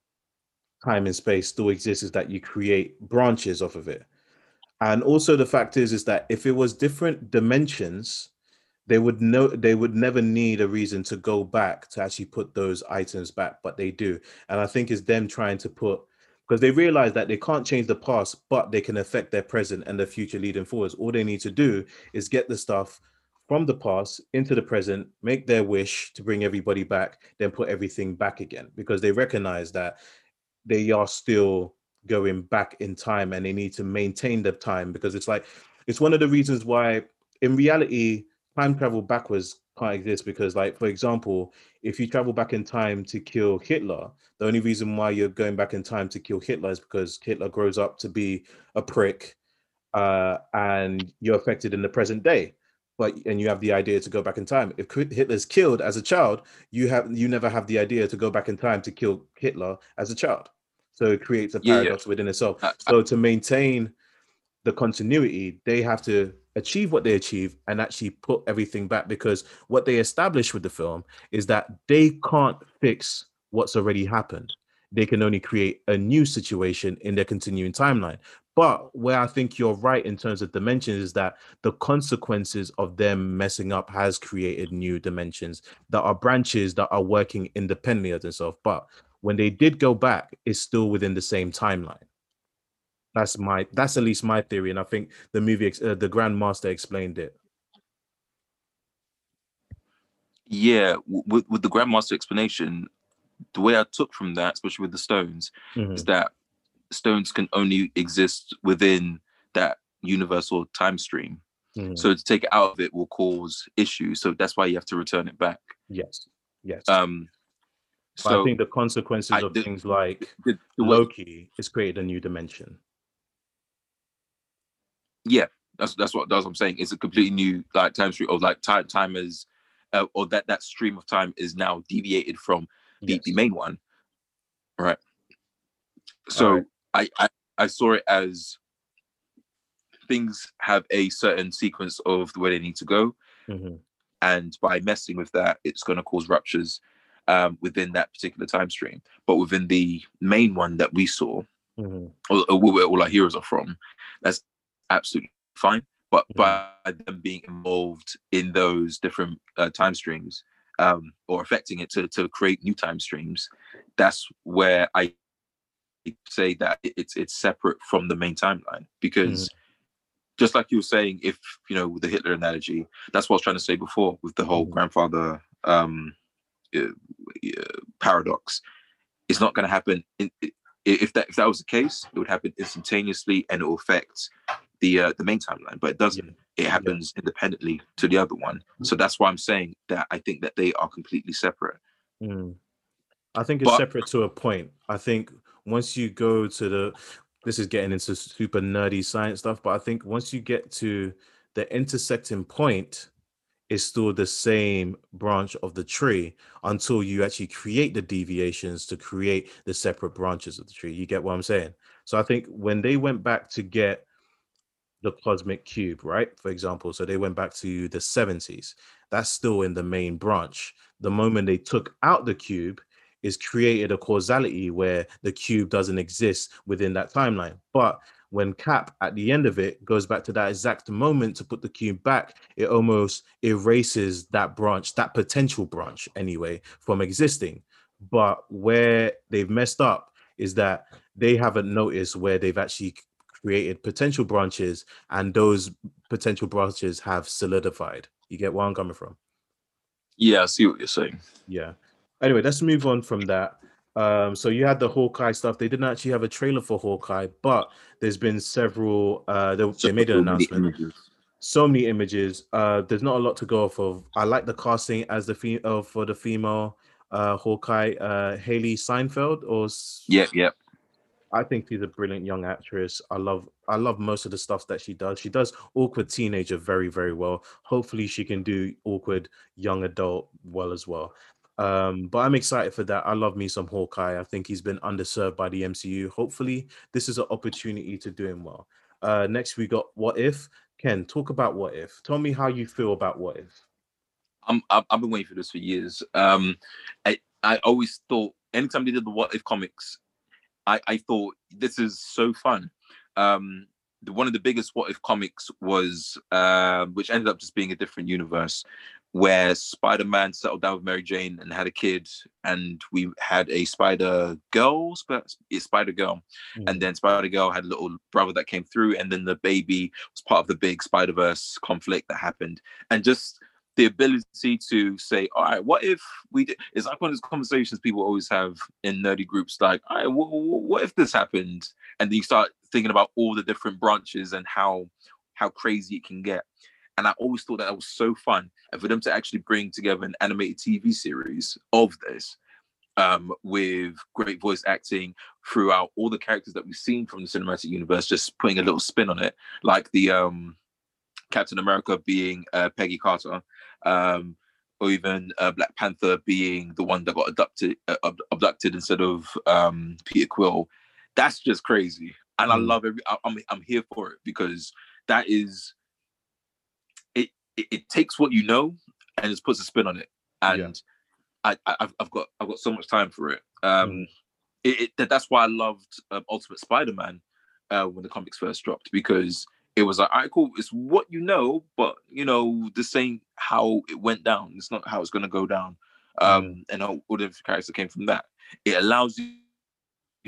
time and space still exists is that you create branches off of it. And also the fact is is that if it was different dimensions, they would know they would never need a reason to go back to actually put those items back, but they do. And I think it's them trying to put because they realize that they can't change the past, but they can affect their present and the future leading forwards. All they need to do is get the stuff from the past into the present, make their wish to bring everybody back, then put everything back again because they recognize that they are still going back in time and they need to maintain the time because it's like it's one of the reasons why in reality time travel backwards can't exist because like for example if you travel back in time to kill hitler the only reason why you're going back in time to kill hitler is because hitler grows up to be a prick uh, and you're affected in the present day. But and you have the idea to go back in time. If hitler's killed as a child you have you never have the idea to go back in time to kill hitler as a child. So it creates a paradox yeah, yeah. within itself. Uh, so to maintain the continuity they have to achieve what they achieve and actually put everything back because what they establish with the film is that they can't fix what's already happened. They can only create a new situation in their continuing timeline. But where i think you're right in terms of dimensions is that the consequences of them messing up has created new dimensions that are branches that are working independently of themselves. But when they did go back it's still within the same timeline that's my that's at least my theory, and I think the movie, uh, the Grandmaster, explained it. Yeah, with with the Grandmaster explanation, the way I took from that, especially with the stones, mm-hmm. is that stones can only exist within that universal time stream. Mm-hmm. So to take it out of it will cause issues. So that's why you have to return it back. Yes. Yes. Um. So I think the consequences I, of the, things like the, the Loki has created a new dimension yeah, that's that's what that's what I'm saying. It's a completely new like time stream of like time time is uh, or that that stream of time is now deviated from the, yes. the main one. Right. So right. I, I I saw it as things have a certain sequence of the way they need to go, Mhm. and by messing with that, it's going to cause ruptures um, within that particular time stream. But within the main one that we saw, Mhm. or, or where all our heroes are from, that's absolutely fine. But by them being involved in those different uh, time streams um, or affecting it to, to create new time streams, that's where I say that it's it's separate from the main timeline because just like you were saying, if you know with the Hitler analogy, that's what I was trying to say before with the whole Mhm. grandfather um, uh, uh, paradox. It's not going to happen. In, if that if that was the case, it would happen instantaneously and it will affect the uh, the main timeline. But it doesn't. It happens independently to the other one. So that's why I'm saying that I think that they are completely separate. Mm. I think it's But- separate to a point. I think once you go to the, this is getting into super nerdy science stuff, but I think once you get to the intersecting point, it's still the same branch of the tree until you actually create the deviations to create the separate branches of the tree. You get what I'm saying? So I think when they went back to get the cosmic cube, right? For example, so they went back to the 70s. That's still in the main branch. The moment they took out the cube, is created a causality where the cube doesn't exist within that timeline. But when Cap at the end of it goes back to that exact moment to put the cube back, it almost erases that branch, that potential branch anyway, from existing. But where they've messed up is that they haven't noticed where they've actually created potential branches and those potential branches have solidified. You get where I'm coming from? Yeah, I see what you're saying. Yeah. Anyway, let's move on from that. Um, so you had the Hawkeye stuff. They didn't actually have a trailer for Hawkeye, but there's been several. Uh, they, they made an announcement. images. So many images. Uh, there's not a lot to go off of. I like the casting as the fe- uh, for the female uh, Hawkeye, uh, Hailee Steinfeld, or Yep, yep. I think she's a brilliant young actress. I love I love most of the stuff that she does. She does awkward teenager very very well. Hopefully she can do awkward young adult well as well. Um, but I'm excited for that. I love me some Hawkeye. I think he's been underserved by the MCU. Hopefully this is an opportunity to do him well. Uh, next we got What If. Ken, talk about What If. Tell me how you feel about What If. I'm, I've, been waiting for this for years. Um, I, I always thought anytime they did the What If comics, I, I thought this is so fun. Um, the, one of the biggest What If comics was, uh, which ended up just being a different universe, where Spider-Man settled down with Mary Jane and had a kid, and we had a Spider Girl, Spider Girl, and then Spider Girl had a little brother that came through, and then the baby was part of the big Spider Verse conflict that happened, and just the ability to say, all right, what if we did? It's like one of those conversations people always have in nerdy groups, like, all right, what, if this happened? And then you start thinking about all the different branches and how how crazy it can get. And I always thought that, that was so fun. And for them to actually bring together an animated TV series of this, um, with great voice acting throughout all the characters that we've seen from the cinematic universe, just putting a little spin on it, like the um, Captain America being uh, Peggy Carter, um, or even uh, Black Panther being the one that got abducted, uh, ab- abducted instead of um, Peter Quill. That's just crazy, and I Mm. love every. I- I'm I'm here for it because that is. It, it it takes what you know and just puts a spin on it, and Yeah. I, I I've, I've got I've got so much time for it. Um, Mhm. it, it that's why I loved um, Ultimate Spider-Man uh, when the comics first dropped because it was like, all right, cool. It's what you know, but you know, this ain't how it went down. It's not how it's gonna go down. Um, and all, all the characters came from that. It allows you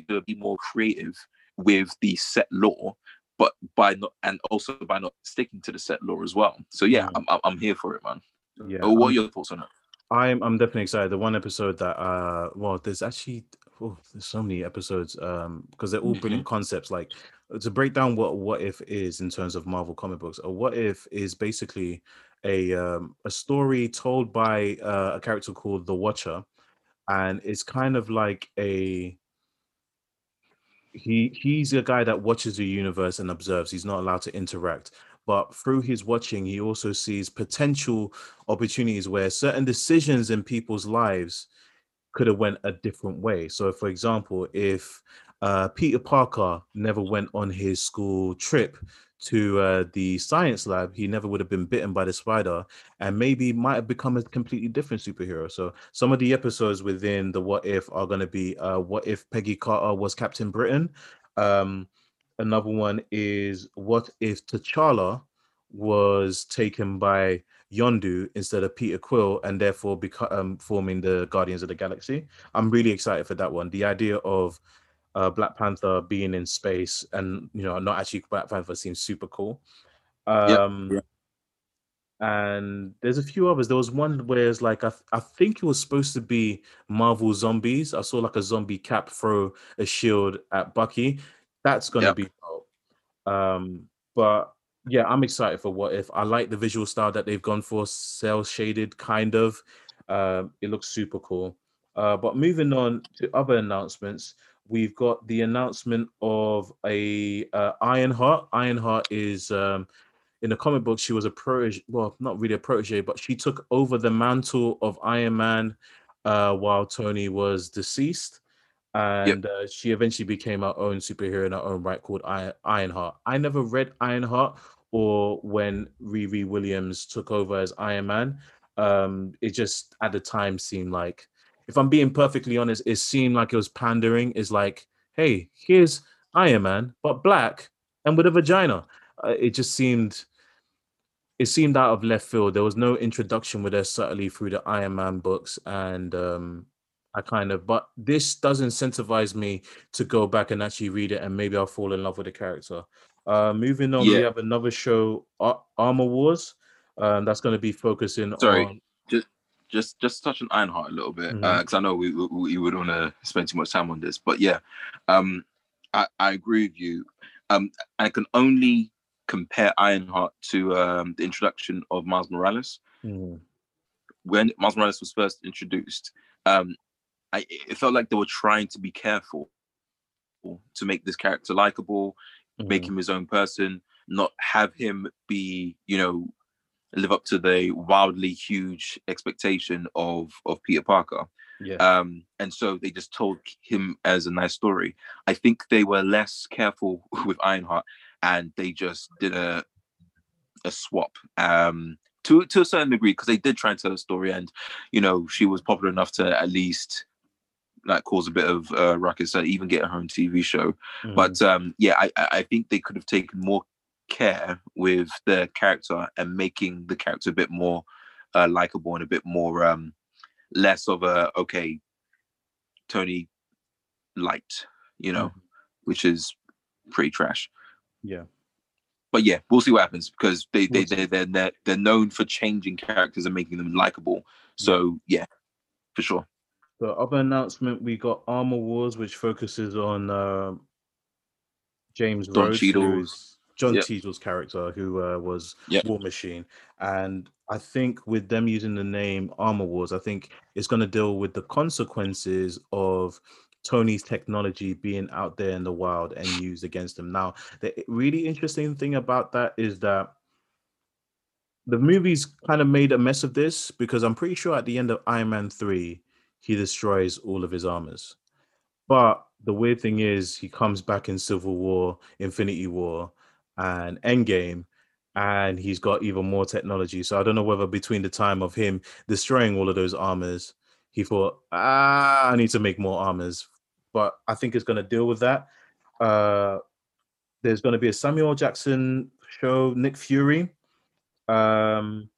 to be more creative with the set law, but by not and also by not sticking to the set law as well. So yeah. I'm, I'm I'm here for it, man. Yeah. Uh, what are your thoughts on it? I'm I'm definitely excited. The one episode that uh well there's actually oh, there's so many episodes um because they're all brilliant concepts like uh, to break down what what if is in terms of Marvel comic books. A what if is basically a um a story told by uh, a character called the Watcher and it's kind of like a he he's a guy that watches the universe and observes. He's not allowed to interact. But through his watching, he also sees potential opportunities where certain decisions in people's lives could have went a different way. So, for example, if uh, Peter Parker never went on his school trip to uh, the science lab, he never would have been bitten by the spider and maybe might have become a completely different superhero. So some of the episodes within the What If are going to be uh, What If Peggy Carter was Captain Britain? Um, another one is What If T'Challa was taken by Yondu instead of Peter Quill and therefore beca- um, forming the Guardians of the Galaxy? I'm really excited for that one. The idea of uh, Black Panther being in space and you know not actually Black Panther seems super cool. Um, yep. And there's a few others. There was one where it's like I, th- I think it was supposed to be Marvel Zombies. I saw like a zombie cap throw a shield at Bucky. That's gonna yep. be dope. Um, but yeah, I'm excited for what if. I like the visual style that they've gone for, cell shaded kind of. Um, it looks super cool. Uh, but moving on to other announcements, we've got the announcement of a uh, Ironheart. Ironheart is um, in the comic book. She was a protege, well, not really a protege, but she took over the mantle of Iron Man uh, while Tony was deceased, and yep. uh, she eventually became her own superhero in her own right called Iron- Ironheart. I never read Ironheart or when Riri Williams took over as Iron Man. Um, it just at the time seemed like if I'm being perfectly honest, it seemed like it was pandering. Is like, hey, here's Iron Man, but black and with a vagina. Uh, it just seemed, it seemed out of left field. There was no introduction with her subtly through the Iron Man books, and um, I kind of. But this does incentivize me to go back and actually read it, and maybe I'll fall in love with the character. Uh, moving on, yeah. we have another show, Ar- Armor Wars. Um, that's going to be focusing Sorry. on just just touch on Ironheart a little bit because mm-hmm. uh, I know we, we, we would want to spend too much time on this, but yeah, um, I, I agree with you. Um, I can only compare Ironheart to um, the introduction of Miles Morales. Mm-hmm. When Miles Morales was first introduced, um, I, it felt like they were trying to be careful to make this character likable, mm-hmm. make him his own person, not have him be, you know, live up to the wildly huge expectation of of Peter Parker. Yeah. Um, and so they just told him as a nice story. I think they were less careful with Ironheart, and they just did a a swap. Um, to to a certain degree, because they did try and tell a story, and you know she was popular enough to at least like cause a bit of uh, ruckus, and even get her own TV show. Mm. But um, yeah, I I think they could have taken more care with the character and making the character a bit more uh, likable and a bit more um, less of a okay Tony light, you know, mm-hmm. which is pretty trash. Yeah. But yeah, we'll see what happens because they they they they're, they're they're known for changing characters and making them likable. So yeah, for sure. The other announcement we got Armor Wars, which focuses on uh, James Don Cheadle's John yep. Cheadle's character, who uh, was yep. War Machine, and I think with them using the name Armor Wars, I think it's going to deal with the consequences of Tony's technology being out there in the wild and used against him. Now, the really interesting thing about that is that the movie's kind of made a mess of this because I'm pretty sure at the end of Iron Man 3, he destroys all of his armors. But the weird thing is, he comes back in Civil War, Infinity War, and Endgame, and he's got even more technology. So I don't know whether between the time of him destroying all of those armors, he thought, ah, I need to make more armors. But I think it's going to deal with that. Uh, there's going to be a Samuel Jackson show, Nick Fury. Um,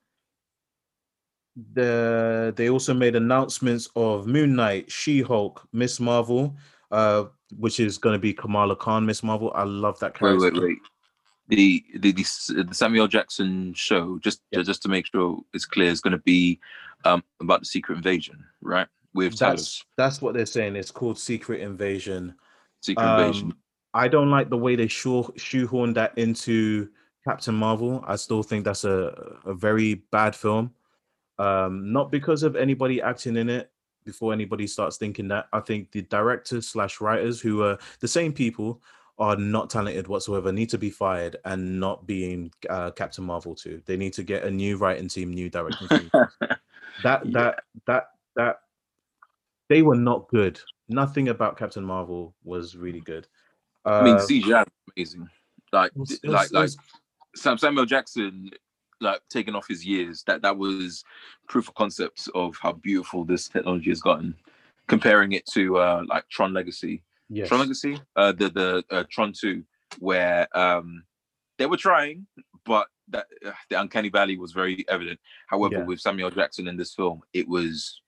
the they also made announcements of Moon Knight, She Hulk, Miss Marvel, uh, which is going to be Kamala Khan, Miss Marvel. I love that character. Wait, wait, wait the the, the, the Samuel Jackson show, just yeah. just to make sure it's clear, is going to be um, about the Secret Invasion, right? With that's that's what they're saying. It's called Secret Invasion. Secret um, Invasion. I don't like the way they shoe shoehorn that into Captain Marvel. I still think that's a a very bad film. Um, not because of anybody acting in it. Before anybody starts thinking that, I think the directors slash writers, who are the same people, are not talented whatsoever need to be fired and not being uh, Captain Marvel two. They need to get a new writing team, new directing team. that yeah. that that that they were not good. Nothing about Captain Marvel was really good. Uh, I mean, CGI amazing. Like, was- like, was- like Sam Samuel Jackson, like taking off his years. That that was proof of concept of how beautiful this technology has gotten. Comparing it to uh, like Tron Legacy, yes. Tron Legacy, uh, the the uh, Tron Two, where um, they were trying, but that uh, the uncanny valley was very evident. However, Yeah. with Samuel Jackson in this film, it was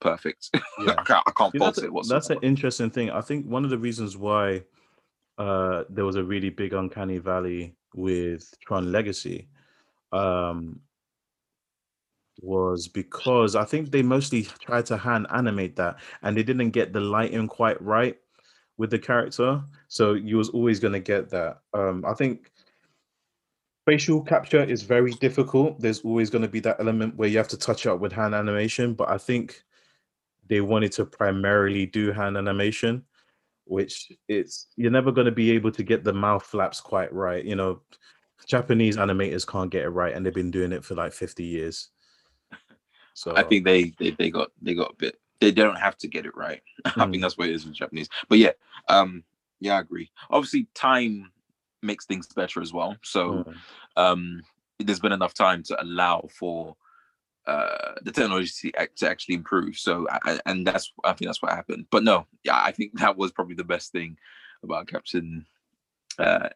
perfect. Yeah. I can't, I can't See, fault it whatsoever. that's an interesting thing. I think one of the reasons why uh, there was a really big uncanny valley with Tron Legacy um, was because I think they mostly tried to hand animate that, and they didn't get the lighting quite right with the character. So you was always going to get that. Um, I think facial capture is very difficult. There's always going to be that element where you have to touch up with hand animation, but I think they wanted to primarily do hand animation, which it's you're never going to be able to get the mouth flaps quite right. You know, Japanese animators can't get it right, and they've been doing it for like 50 years. So I think they, they they got they got a bit. They don't have to get it right. I Mm. think that's what it is with Japanese. But yeah, um, yeah, I agree. Obviously, time makes things better as well. So mm, um, there's been enough time to allow for uh, the technology to, to actually improve. So I, I- and that's I think that's what happened. But no, yeah, I think that was probably the best thing about Captain uh,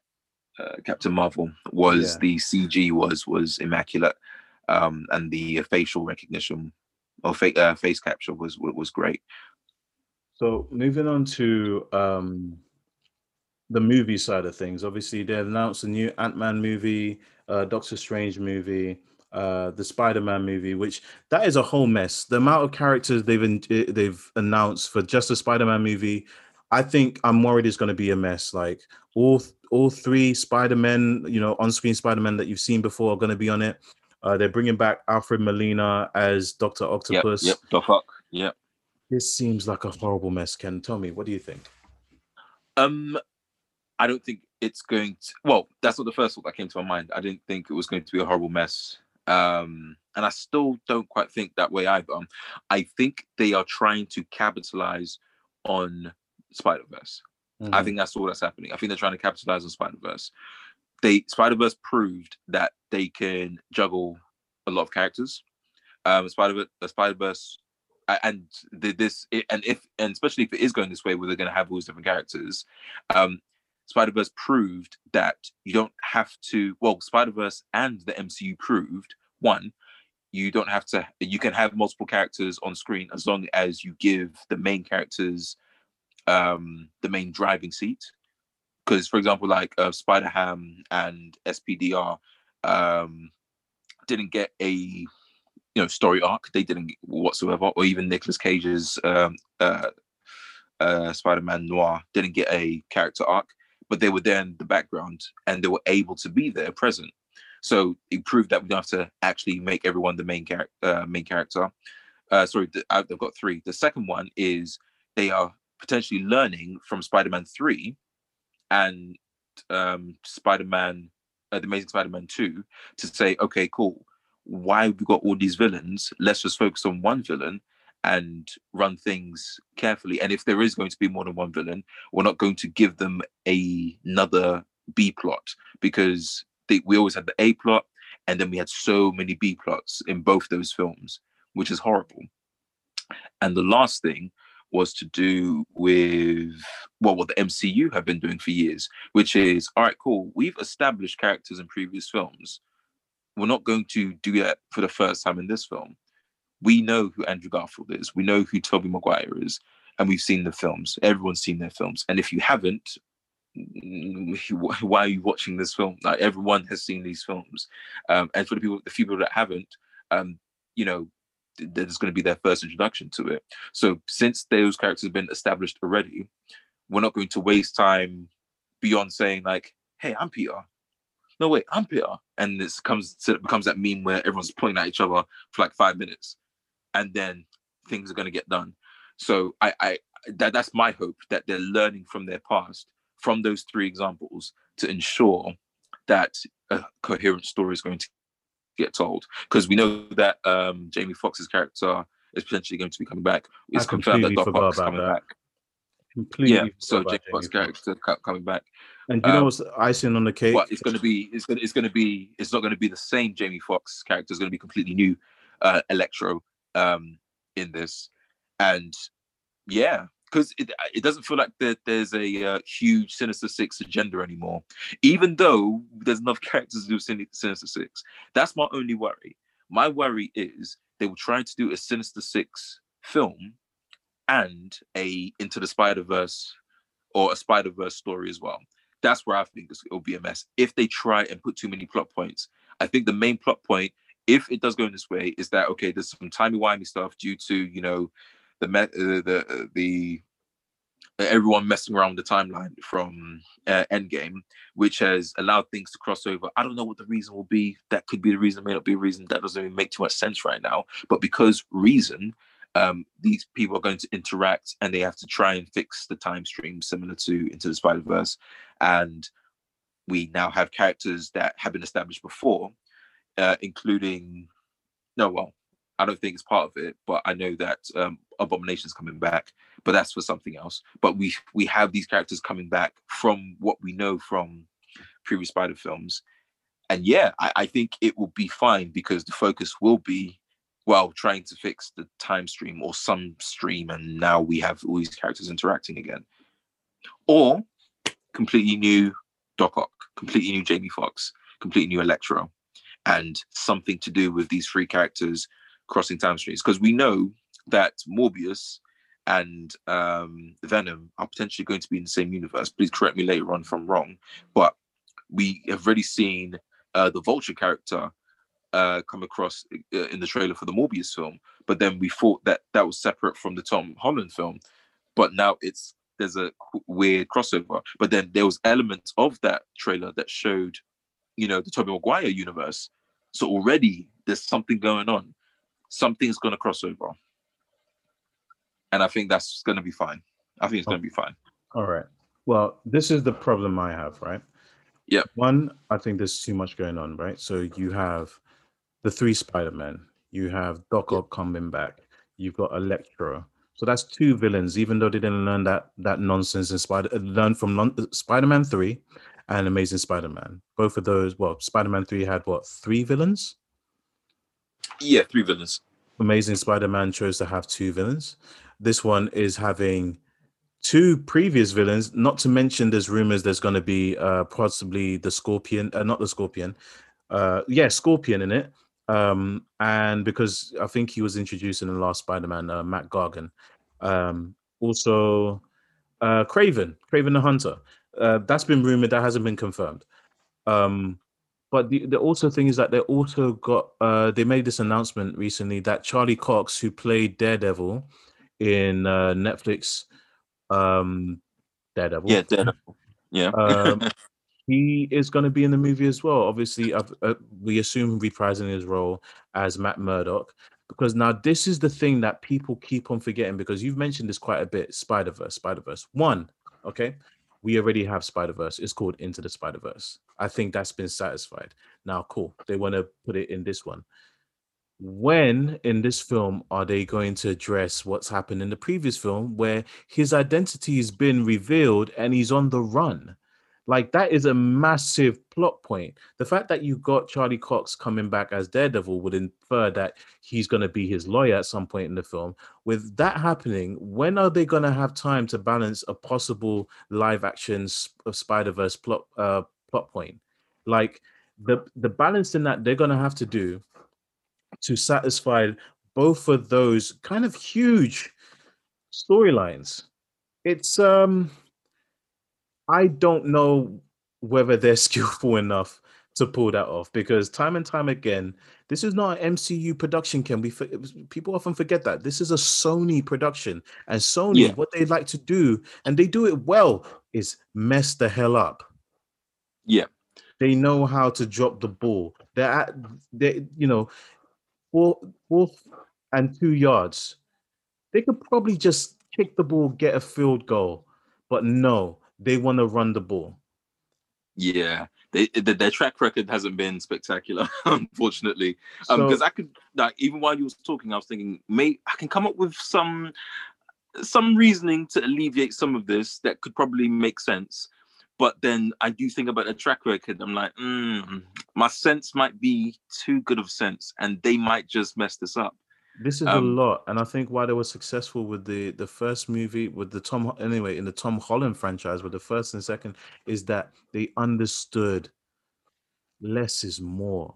uh, Captain Marvel was Yeah. the CG was was immaculate, um, and the facial recognition or fa- uh, face capture was was great. So moving on to um, the movie side of things, obviously they announced a new Ant Man movie, uh, Doctor Strange movie, uh, the Spider Man movie, which that is a whole mess. The amount of characters they've in, eh, they've announced for just the Spider Man movie, I think I'm worried it's going to be a mess. Like all all three Spider Men, you know, on screen Spider Man that you've seen before are going to be on it. Uh, they're bringing back Alfred Molina as Doctor Yep, Octopus. yep, Doc Ock, yep. This seems like a horrible mess, Ken. Tell me, what do you think? Um, I don't think it's going to. Well, that's not the first thought that came to my mind. I didn't think it was going to be a horrible mess. Um, and I still don't quite think that way either. Um, I think they are trying to capitalize on Spider Verse. Mm-hmm. I think that's all that's happening. I think they're trying to capitalize on Spider Verse. They Spider Verse proved that they can juggle a lot of characters. Um, Spider Spider Verse, and this and if and especially if it is going this way, where they're going to have all these different characters, um, Spider Verse proved that you don't have to. Well, Spider Verse and the MCU proved one, you don't have to. You can have multiple characters on screen as long as you give the main characters um the main driving seat because for example like uh, spider ham and spdr um didn't get a you know story arc. They didn't whatsoever or even Nicolas cage's um uh, uh spider-man noir didn't get a character arc but they were there in the background and they were able to be there present. So it proved that we don't have to actually make everyone the main character uh, main character. Uh sorry th- I've I've got three. The second one is they are potentially learning from Spider-Man 3 and um, Spider-Man, uh, the Amazing Spider-Man 2 to say, okay, cool. Why have we got all these villains? Let's just focus on one villain and run things carefully. And if there is going to be more than one villain, we're not going to give them a, another B plot because they, we always had the A plot and then we had so many B plots in both those films, which is horrible. And the last thing was to do with well what the MCU have been doing for years, which is all right, cool. We've established characters in previous films. We're not going to do that for the first time in this film. We know who Andrew Garfield is. We know who Tobey Maguire is, and we've seen the films. Everyone's seen their films, and if you haven't, why are you watching this film? Like everyone has seen these films, um, and for the people, the few people that haven't, um, you know, there's going to be their first introduction to it. So since those characters have been established already, we're not going to waste time beyond saying like, "Hey, I'm Peter." No, wait, I'm Peter, and this comes to becomes that meme where everyone's pointing at each other for like five minutes, and then things are going to get done. So I, I that that's my hope that they're learning from their past, from those three examples, to ensure that a coherent story is going to get told. Because we know that um, Jamie Foxx's character is potentially going to be coming back. It's confirmed that Doc Ock's coming that. back. Completely. Yeah, so Jamie Foxx. character co- coming back. And you know um, what's icing on the cake? But it's going to be it's going to it's going to be it's not going to be the same Jamie Foxx character. It's going to be completely new uh, Electro um, in this, and yeah, because it it doesn't feel like there, there's a uh, huge Sinister Six agenda anymore. Even though there's enough characters to do Sin- Sinister Six, that's my only worry. My worry is they were trying to do a Sinister Six film and a Into the Spider Verse or a Spider Verse story as well that's where I think it'll be a mess. If they try and put too many plot points, I think the main plot point, if it does go in this way, is that okay? There's some timey wimey stuff due to you know the me- uh, the uh, the uh, everyone messing around the timeline from uh, Endgame, which has allowed things to cross over. I don't know what the reason will be. That could be the reason. May not be a reason. That doesn't even make too much sense right now. But because reason, um, these people are going to interact and they have to try and fix the time stream similar to Into the Spider Verse and we now have characters that have been established before, uh, including no, well, I don't think it's part of it, but I know that um, Abomination's coming back, but that's for something else. But we we have these characters coming back from what we know from previous Spider films, and yeah, I, I think it will be fine because the focus will be well trying to fix the time stream or some stream, and now we have all these characters interacting again, or completely new Doc Ock, completely new Jamie Foxx, completely new Electro, and something to do with these three characters crossing time streams. Because we know that Morbius and um, Venom are potentially going to be in the same universe. Please correct me later on if I'm wrong, but we have already seen uh, the Vulture character uh, come across uh, in the trailer for the Morbius film, but then we thought that that was separate from the Tom Holland film, but now it's there's a weird crossover. But then there was elements of that trailer that showed, you know, the Tobey Maguire universe. So already there's something going on. Something's going to cross over, and I think that's going to be fine. I think it's going to be fine. All right. Well, this is the problem I have, right? Yeah. One, I think there's too much going on, right? So you have the three Spider-Men, you have Doc Ock coming back, you've got Electro. So that's two villains, even though they didn't learn that that nonsense in Spider learn from Lon- Spider-Man 3 and Amazing Spider-Man. Both of those, well, Spider-Man 3 had what, three villains? Yeah, three villains. Amazing Spider-Man chose to have two villains. This one is having two previous villains. Not to mention, there's rumors there's going to be uh, possibly the Scorpion, uh, not the Scorpion, uh, yeah, Scorpion in it. Um, and because I think he was introduced in the last Spider-Man, uh, Mac Gargan. Um, also, uh, Kraven, Kraven the Hunter. Uh, that's been rumored. That hasn't been confirmed. Um, but the, the also thing is that they also got uh they made this announcement recently that Charlie Cox, who played Daredevil in uh Netflix um Daredevil. Yeah, Daredevil. Yeah. Um, he is going to be in the movie as well. Obviously, uh, uh, we assume reprising his role as Matt Murdock. Because now this is the thing that people keep on forgetting because you've mentioned this quite a bit. Spider Verse, Spider Verse. One, okay, we already have Spider Verse. It's called Into the Spider Verse. I think that's been satisfied. Now, cool. They want to put it in this one. When in this film are they going to address what's happened in the previous film where his identity has been revealed and he's on the run? Like that is a massive plot point. The fact that you got Charlie Cox coming back as Daredevil would infer that he's going to be his lawyer at some point in the film. With that happening, when are they going to have time to balance a possible live action Spider Verse plot uh, plot point? Like the the balance in that they're going to have to do to satisfy both of those kind of huge storylines. It's um I don't know whether they're skillful enough to pull that off because time and time again, this is not an MCU production. Can we? for- People often forget that this is a Sony production, and Sony, Yeah. what they like to do, and they do it well, is mess the hell up. Yeah. they know how to drop the ball. They're at, they, you know, four, fourth and two yards. They could probably just kick the ball, get a field goal, but no, they want to run the ball. Yeah, they, they, their track record hasn't been spectacular, unfortunately. Um, because so, I could like even while you was talking, I was thinking, may I can come up with some some reasoning to alleviate some of this that could probably make sense. But then I do think about the track record. I'm like, mm, my sense might be too good of sense, and they might just mess this up. This is um, a lot, and I think why they were successful with the the first movie with the Tom anyway in the Tom Holland franchise with the first and second is that they understood less is more.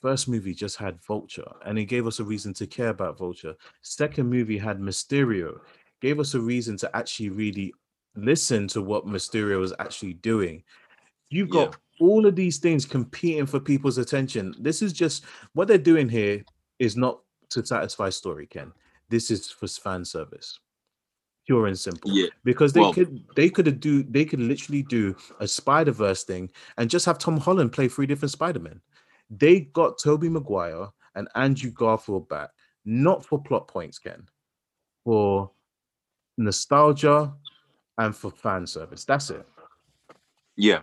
First movie just had Vulture, and it gave us a reason to care about Vulture. Second movie had Mysterio, gave us a reason to actually really listen to what Mysterio was actually doing. You've got yeah. all of these things competing for people's attention. This is just what they're doing here is not to satisfy story, Ken. This is for fan service. Pure and simple. Yeah. Because they well, could they could do they could literally do a Spider-Verse thing and just have Tom Holland play three different Spider-Men. They got Tobey Maguire and Andrew Garfield back, not for plot points, Ken, for nostalgia and for fan service. That's it. Yeah.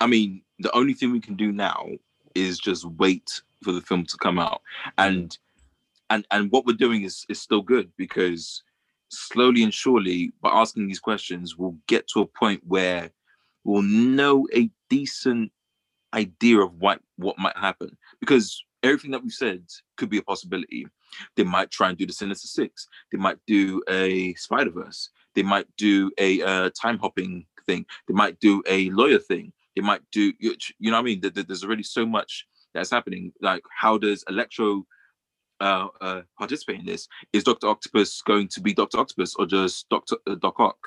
I mean, the only thing we can do now is just wait for the film to come out. And and and what we're doing is is still good because slowly and surely by asking these questions we'll get to a point where we'll know a decent idea of what what might happen. Because everything that we've said could be a possibility. They might try and do the sinister six. They might do a spider verse they might do a uh, time hopping thing. They might do a lawyer thing. They might do you know what i mean? There's already so much that's happening. Like, how does Electro uh, uh, participate in this? Is Doctor Octopus going to be Doctor Octopus or just Doctor uh, Doc Ock,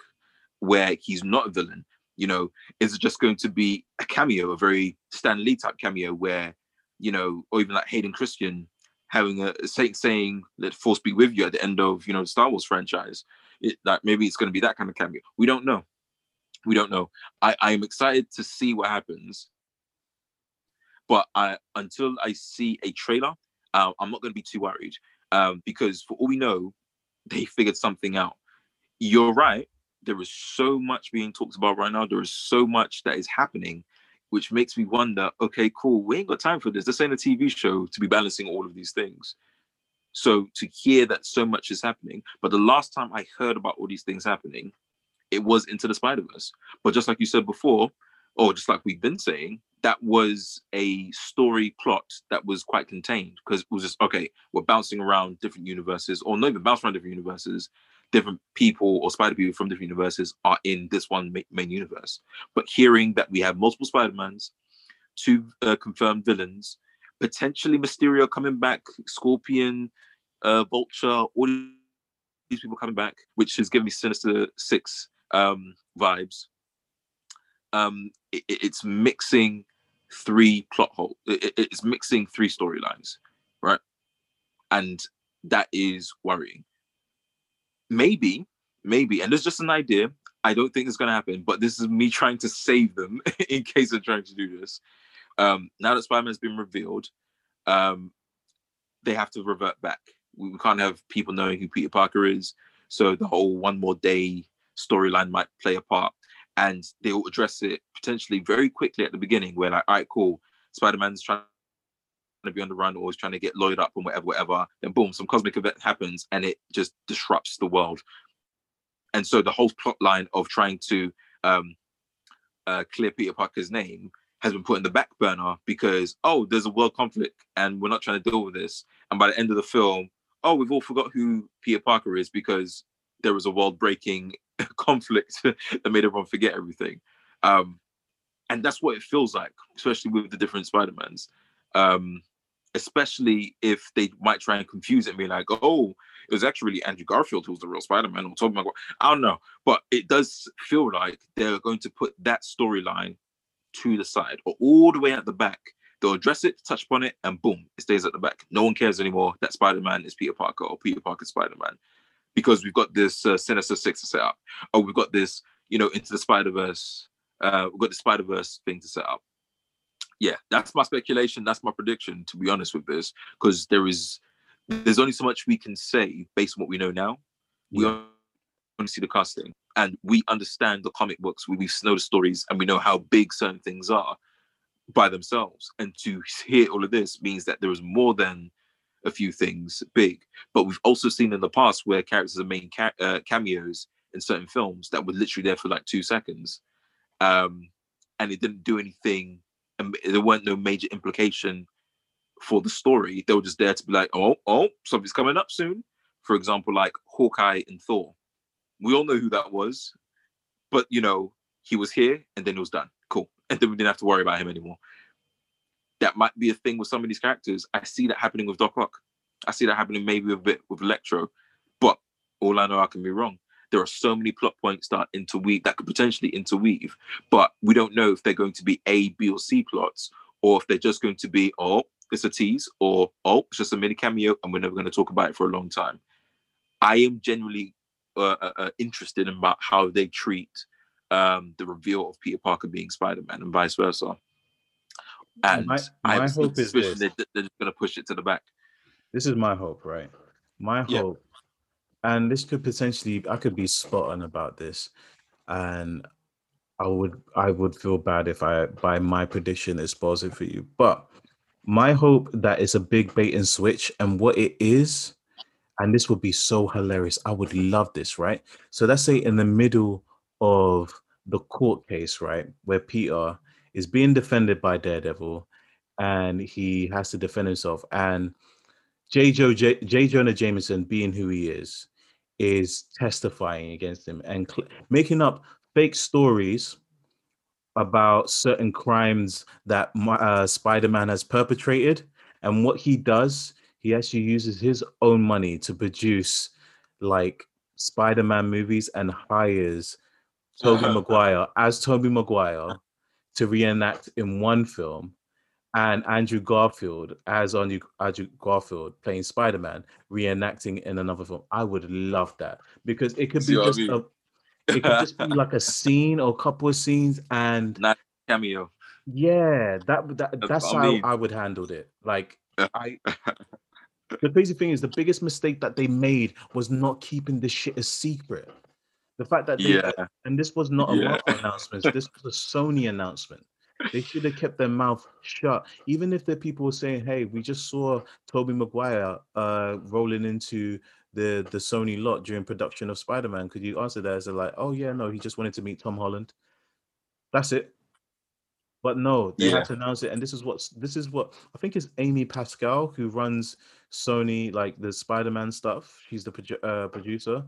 where he's not a villain? You know, is it just going to be a cameo, a very Stan Lee type cameo, where you know, or even like Hayden Christensen having a saying saying "Let Force be with you" at the end of you know the Star Wars franchise? It, like maybe it's going to be that kind of cameo. We don't know. We don't know. I I am excited to see what happens but I, until I see a trailer, uh, I'm not going to be too worried um, because for all we know, they figured something out. You're right. There is so much being talked about right now. There is so much that is happening, which makes me wonder. Okay, cool. We ain't got time for this. This ain't a TV show to be balancing all of these things. So to hear that so much is happening, but the last time I heard about all these things happening, it was into the Spider Verse. But just like you said before, or just like we've been saying, that was a story plot that was quite contained because it was just okay we're bouncing around different universes or not even bouncing around different universes different people or spider people from different universes are in this one main universe. But hearing that we have multiple spider-mans two uh, confirmed villains potentially mysterio coming back scorpion uh vulture all these people coming back which is giving me sinister six um vibes um it, it's mixing three plot holes. It, it's mixing three storylines, right? And that is worrying. Maybe, maybe, and there's just an idea. I don't think it's going to happen, but this is me trying to save them in case they're trying to do this. Um, now that Spider-Man has been revealed, um, they have to revert back. We can't have people knowing who Peter Parker is. So the whole one more day storyline might play a part and they will address it potentially very quickly at the beginning where like all right cool spider-man's trying to be on the run or is trying to get loaded up and whatever whatever. Then boom some cosmic event happens and it just disrupts the world. And so the whole plot line of trying to um, uh, clear peter parker's name has been put in the back burner because oh there's a world conflict and we're not trying to deal with this. And by the end of the film oh we've all forgot who peter parker is because there was a world breaking conflict that made everyone forget everything. Um, and that's what it feels like, especially with the different Spider-Mans. Um, especially if they might try and confuse it and be like, oh, it was actually Andrew Garfield who was the real Spider-Man. I'm talking about, I don't know. But it does feel like they're going to put that storyline to the side or all the way at the back. They'll address it, touch upon it, and boom, it stays at the back. No one cares anymore that Spider-Man is Peter Parker or Peter Parker Spider-Man because we've got this uh, Sinister Six to set up, or we've got this, you know, into the Spider Verse. Uh, we've got the Spider Verse thing to set up. Yeah, that's my speculation. That's my prediction. To be honest with this, because there is, there's only so much we can say based on what we know now. We to see the casting, and we understand the comic books, we, we know the stories, and we know how big certain things are by themselves. And to hear all of this means that there is more than a few things big. But we've also seen in the past where characters are main ca- uh, cameos in certain films that were literally there for like two seconds, um, and it didn't do anything. And there weren't no major implication for the story. They were just there to be like, oh, oh, something's coming up soon. For example, like Hawkeye and Thor. We all know who that was, but you know, he was here and then it was done. Cool. And then we didn't have to worry about him anymore that might be a thing with some of these characters. I see that happening with Doc Ock. I see that happening maybe a bit with Electro, but all I know I can be wrong. There are so many plot points that interweave that could potentially interweave, but we don't know if they're going to be A, B, or C plots, or if they're just going to be oh, it's a tease, or oh, it's just a mini cameo, and we're never going to talk about it for a long time. I am genuinely uh, uh, uh interested in about how they treat um, the reveal of Peter Parker being Spider-Man and vice versa and my, my I hope is this. They're, they're just going to push it to the back. This is my hope, right? My hope, and this could potentially, I could be spot on about this, and I would, I would feel bad if I, by my prediction, is positive for you. But my hope that it's a big bait and switch, and what it is, and this would be so hilarious. I would love this, right? So let's say in the middle of the court case, right, where Peter is being defended by Daredevil, and he has to defend himself. And J. Joe J. J. Jonah Jameson, being who he is, is testifying against him and cl- making up fake stories about certain crimes that uh, Spider-Man has perpetrated. And what he does, he actually uses his own money to produce like Spider-Man movies and hires Tobey Maguire as Tobey Maguire to reenact in one film and Andrew Garfield as Andrew, Andrew Garfield playing Spider Man reenacting in another film. I would love that because it could be just I mean? a, it could just be like a scene or a couple of scenes and not cameo. Yeah, that that that's, how I would handle it. Like I. the crazy thing is, the biggest mistake that they made was not keeping this shit a secret. The fact that they, yeah. and this was not a yeah. Marvel announcement, this was a Sony announcement. They should have kept their mouth shut. Even if the people were saying, "Hey, we just saw Tobey Maguire uh, rolling into the the Sony lot during production of Spider-Man," could you answer that as a like, "Oh yeah, no, he just wanted to meet Tom Holland." That's it. But no, they yeah. had to announce it, and this is what this is what I think is Amy Pascal who runs Sony, like the Spider-Man stuff. She's the produ- uh, producer,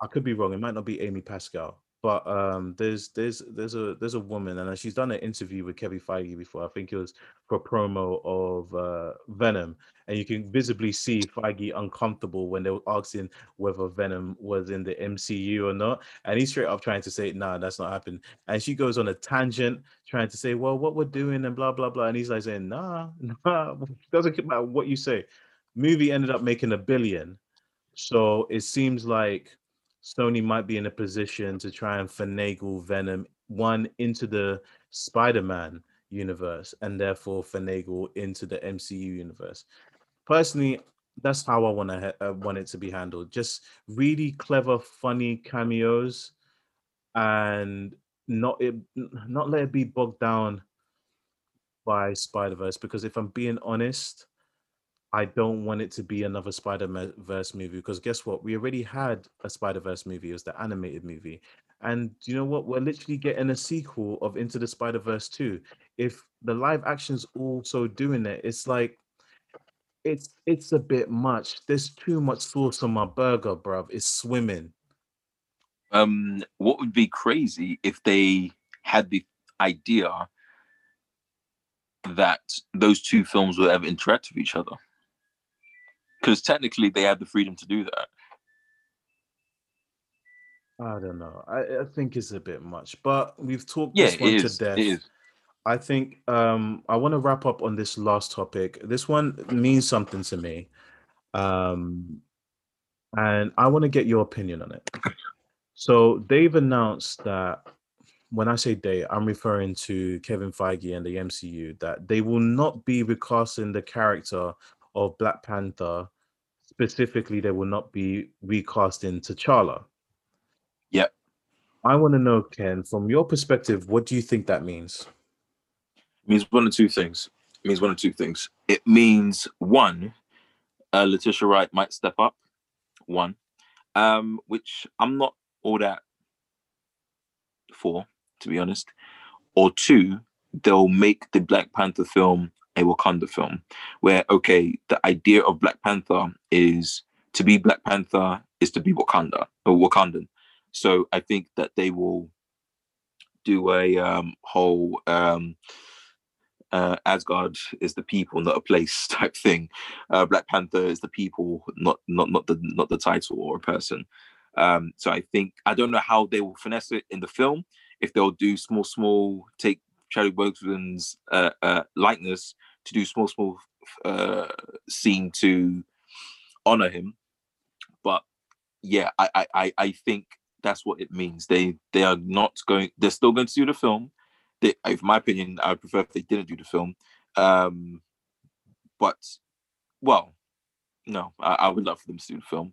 I could be wrong. It might not be Amy Pascal, but um, there's there's there's a there's a woman, and she's done an interview with Kevin Feige before. I think it was for promo of uh, Venom, and you can visibly see Feige uncomfortable when they were asking whether Venom was in the MCU or not, and he's straight up trying to say, "Nah, that's not happening." And she goes on a tangent trying to say, "Well, what we're doing," and blah blah blah, and he's like saying, "Nah, nah, doesn't matter what you say." Movie ended up making a billion, so it seems like Sony might be in a position to try and finagle Venom one into the Spider-Man universe and therefore finagle into the MCU universe. Personally, that's how I want to uh, want it to be handled. Just really clever, funny cameos, and not it, not let it be bogged down by Spider Verse. Because if I'm being honest, I don't want it to be another Spider Verse movie because guess what? We already had a Spider Verse movie. It was the animated movie, and you know what? We're literally getting a sequel of Into the Spider Verse too. If the live action's also doing it, it's like it's it's a bit much. There's too much sauce on my burger, bruv. It's swimming. Um, what would be crazy if they had the idea that those two films will ever interact with each other? Because technically they have the freedom to do that. I don't know. I, I think it's a bit much, but we've talked yeah, this one to death. I think um, I want to wrap up on this last topic. This one means something to me, um, and I want to get your opinion on it. So they've announced that when I say they, I'm referring to Kevin Feige and the MCU that they will not be recasting the character of Black Panther specifically they will not be recasting T'Challa. Yep. I want to know, Ken, from your perspective, what do you think that means? It means one of two things. It means one of two things. It means one, uh, Letitia Wright might step up. One, um, which I'm not all that for, to be honest. Or two, they'll make the Black Panther film a Wakanda film, where okay, the idea of Black Panther is to be Black Panther is to be Wakanda or Wakandan. So I think that they will do a um, whole um, uh, Asgard is the people, not a place type thing. Uh, Black Panther is the people, not not not the not the title or a person. Um, so I think I don't know how they will finesse it in the film. If they'll do small, small, take Chadwick Boseman's uh, uh, likeness to do small, small uh, scene to honor him. But yeah, I, I, I think that's what it means. They they are not going. They're still going to do the film. They, in my opinion, I would prefer if they didn't do the film. Um, but well, no, I, I would love for them to do the film.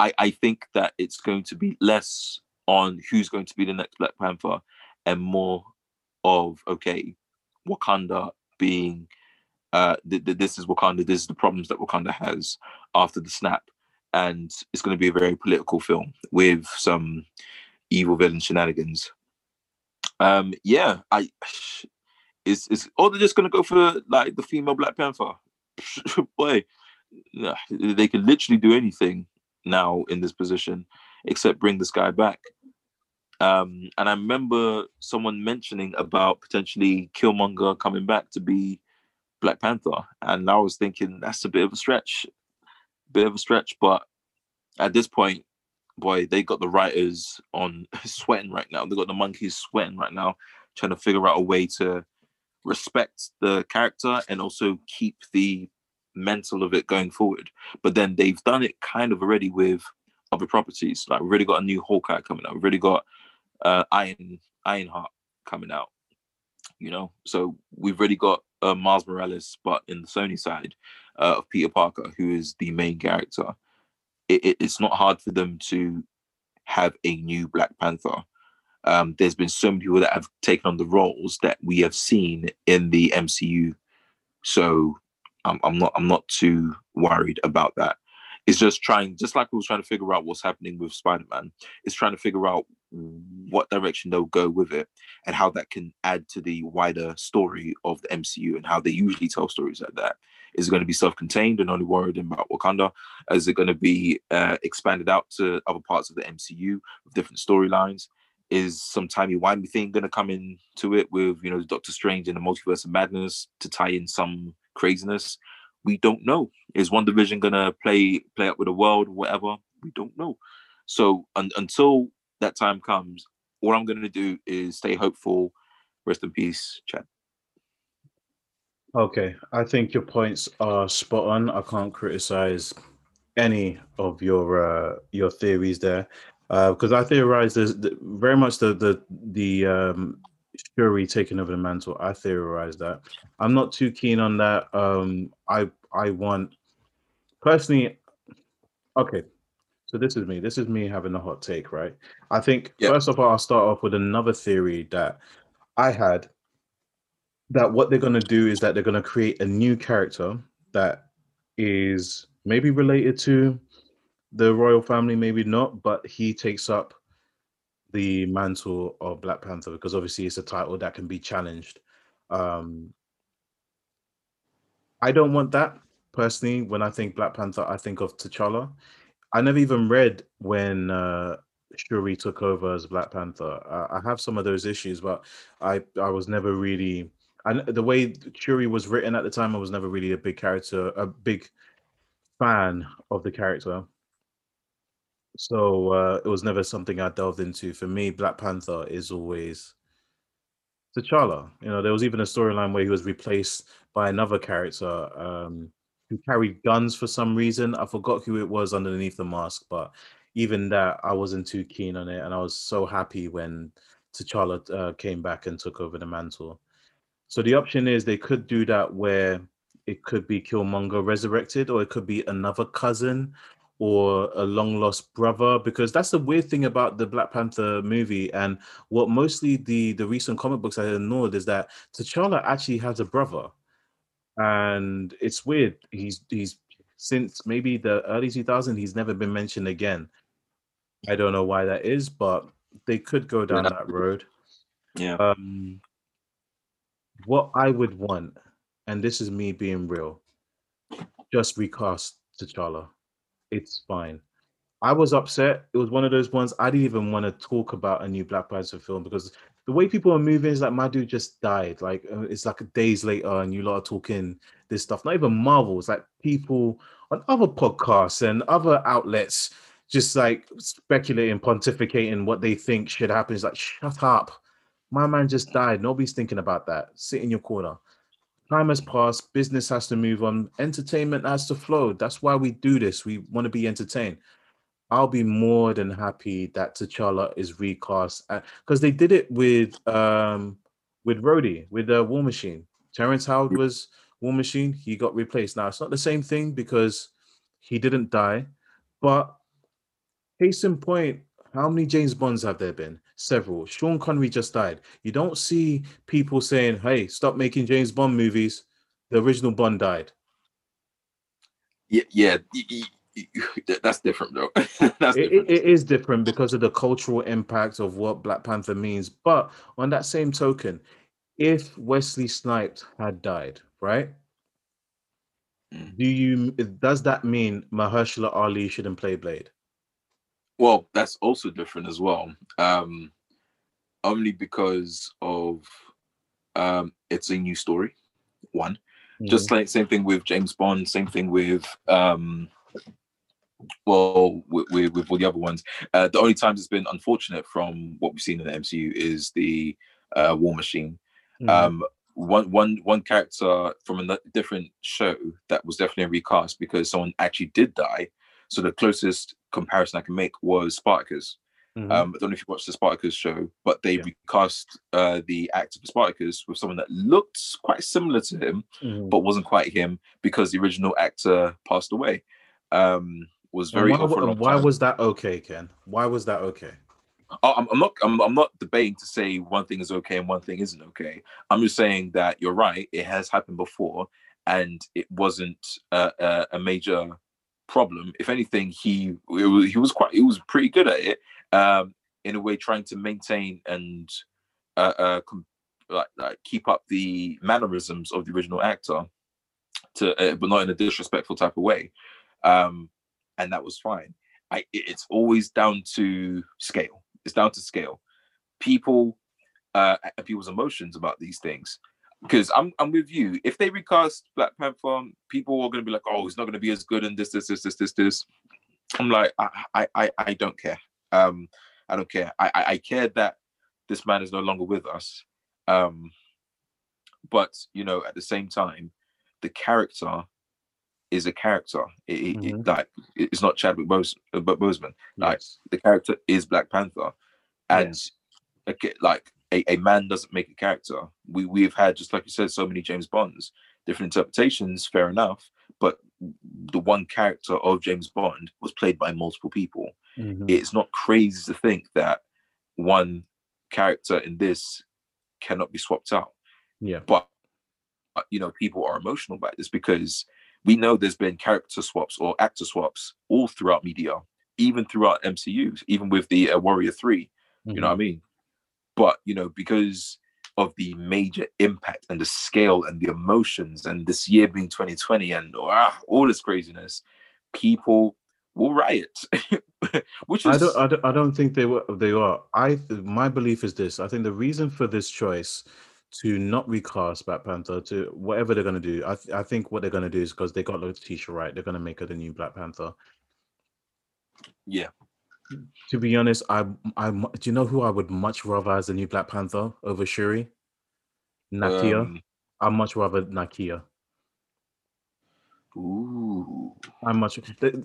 I, I think that it's going to be less on who's going to be the next Black Panther and more of okay, Wakanda being uh, th- th- this is Wakanda. This is the problems that Wakanda has after the snap, and it's going to be a very political film with some evil villain shenanigans. Um, yeah, I is is or they're just going to go for like the female Black Panther. Boy, they can literally do anything now in this position except bring this guy back. Um, and I remember someone mentioning about potentially Killmonger coming back to be Black Panther, and I was thinking that's a bit of a stretch, bit of a stretch. But at this point, boy, they got the writers on sweating right now. They got the monkeys sweating right now, trying to figure out a way to respect the character and also keep the mental of it going forward. But then they've done it kind of already with other properties. Like we've already got a new Hawkeye coming out. We've already got uh, Iron Ironheart coming out. You know, so we've already got uh, Miles Morales, but in the Sony side uh, of Peter Parker, who is the main character. It, it, it's not hard for them to have a new Black Panther. Um, there's been so many people that have taken on the roles that we have seen in the MCU. So I'm, I'm not I'm not too worried about that. It's just trying, just like we was trying to figure out what's happening with Spider-Man. It's trying to figure out what direction they'll go with it and how that can add to the wider story of the MCU and how they usually tell stories like that. Is it going to be self-contained and only worried about Wakanda? Is it going to be uh, expanded out to other parts of the MCU with different storylines? Is some timey wimey thing going to come into it with you know Doctor Strange and the Multiverse of Madness to tie in some craziness? We don't know. Is WandaVision going to play play up with the world, whatever? We don't know. So un- until that time comes, all I'm going to do is stay hopeful. Rest in peace, Chad. Okay, I think your points are spot on. I can't criticize any of your uh, your theories there because uh, I theorize there's very much the the the um, Shuri taking over the mantle. I theorize that. I'm not too keen on that. Um, I I want personally. Okay, so this is me. This is me having a hot take, right? I think yep. first of all, I'll start off with another theory that I had that what they're going to do is that they're going to create a new character that is maybe related to the royal family, maybe not, but he takes up the mantle of Black Panther because obviously it's a title that can be challenged. Um, I don't want that personally. When I think Black Panther, I think of T'Challa. I never even read when uh, Shuri took over as Black Panther. Uh, I have some of those issues, but I I was never really. And the way Shuri was written at the time, I was never really a big character, a big fan of the character. So uh, it was never something I delved into. For me, Black Panther is always T'Challa. You know, there was even a storyline where he was replaced by another character. Um, who carried guns for some reason. I forgot who it was underneath the mask, but even that I wasn't too keen on it, and I was so happy when T'Challa uh, came back and took over the mantle. So the option is they could do that where it could be Killmonger resurrected, or it could be another cousin, or a long lost brother because that's the weird thing about the Black Panther movie and what mostly the the recent comic books I ignored is that T'Challa actually has a brother and it's weird he's he's since maybe the early 2000s he's never been mentioned again I don't know why that is but they could go down that road Yeah. um what I would want and this is me being real just recast T'Challa it's fine. I was upset. It was one of those ones I didn't even want to talk about a new Black Panther film because the way people are moving is like my dude just died. Like uh, it's like days later, and you lot are talking this stuff. Not even Marvel. It's like people on other podcasts and other outlets just like speculating, pontificating what they think should happen. It's like shut up. My man just died. Nobody's thinking about that. Sit in your corner time has passed business has to move on entertainment has to flow that's why we do this we want to be entertained i'll be more than happy that t'challa is recast because they did it with um with Rhodey, with the uh, war machine terrence howard was war machine he got replaced now it's not the same thing because he didn't die but case in point how many james bonds have there been several. Sean Connery just died. You don't see people saying, "Hey, stop making James Bond movies." The original Bond died. Yeah, yeah, that's different though. that's it, different. it is different because of the cultural impact of what Black Panther means. But on that same token, if Wesley Snipes had died, right? Mm. Do you does that mean Mahershala Ali shouldn't play Blade? Well, that's also different as well. Um, only because of um, it's a new story. One, mm-hmm. just like same thing with James Bond, same thing with um, well, with, with, with all the other ones. Uh, the only times it's been unfortunate from what we've seen in the MCU is the uh, War Machine. Mm-hmm. Um, one one one character from a different show that was definitely a recast because someone actually did die. So the closest comparison I can make was Spartacus. Mm-hmm. Um, I don't know if you watched the Spartacus show, but they yeah. recast uh, the actor for Spartacus with someone that looked quite similar to him, mm-hmm. but wasn't quite him because the original actor passed away. Um, was very why, why was that okay, Ken? Why was that okay? Oh, I'm, I'm, not. I'm, I'm not debating to say one thing is okay and one thing isn't okay. I'm just saying that you're right. It has happened before, and it wasn't a, a, a major problem. If anything, he was, he was quite he was pretty good at it. Um, in a way, trying to maintain and uh, uh com- like, like keep up the mannerisms of the original actor, to uh, but not in a disrespectful type of way. Um, and that was fine. I it's always down to scale. It's down to scale. People uh, people's emotions about these things because I'm I'm with you. If they recast Black Panther, people are going to be like, "Oh, it's not going to be as good," and this, this, this, this, this, this. I'm like, I, I, I don't care. Um, I don't care. I, I, I care that this man is no longer with us. Um, but you know, at the same time, the character is a character. It, mm-hmm. it, like it's not Chadwick Bose, but Boseman. Like yes. the character is Black Panther, and okay, like a, a man doesn't make a character. We we've had just like you said, so many James Bonds, different interpretations. Fair enough, but the one character of James Bond was played by multiple people. Mm-hmm. It's not crazy to think that one character in this cannot be swapped out. Yeah, but you know, people are emotional about this because we know there's been character swaps or actor swaps all throughout media, even throughout MCU, even with the uh, Warrior 3 mm-hmm. You know what I mean? but you know because of the major impact and the scale and the emotions and this year being 2020 and ah, all this craziness people will riot which is... I don't, I don't i don't think they were they are i my belief is this i think the reason for this choice to not recast Black Panther to whatever they're going to do. I, th- I think what they're going to do is because they got Letitia Wright, they're going to make her the new Black Panther. Yeah, to be honest, I I do you know who I would much rather as the new Black Panther over Shuri? Nakia. Um, I'd much rather Nakia. Ooh. I'm much.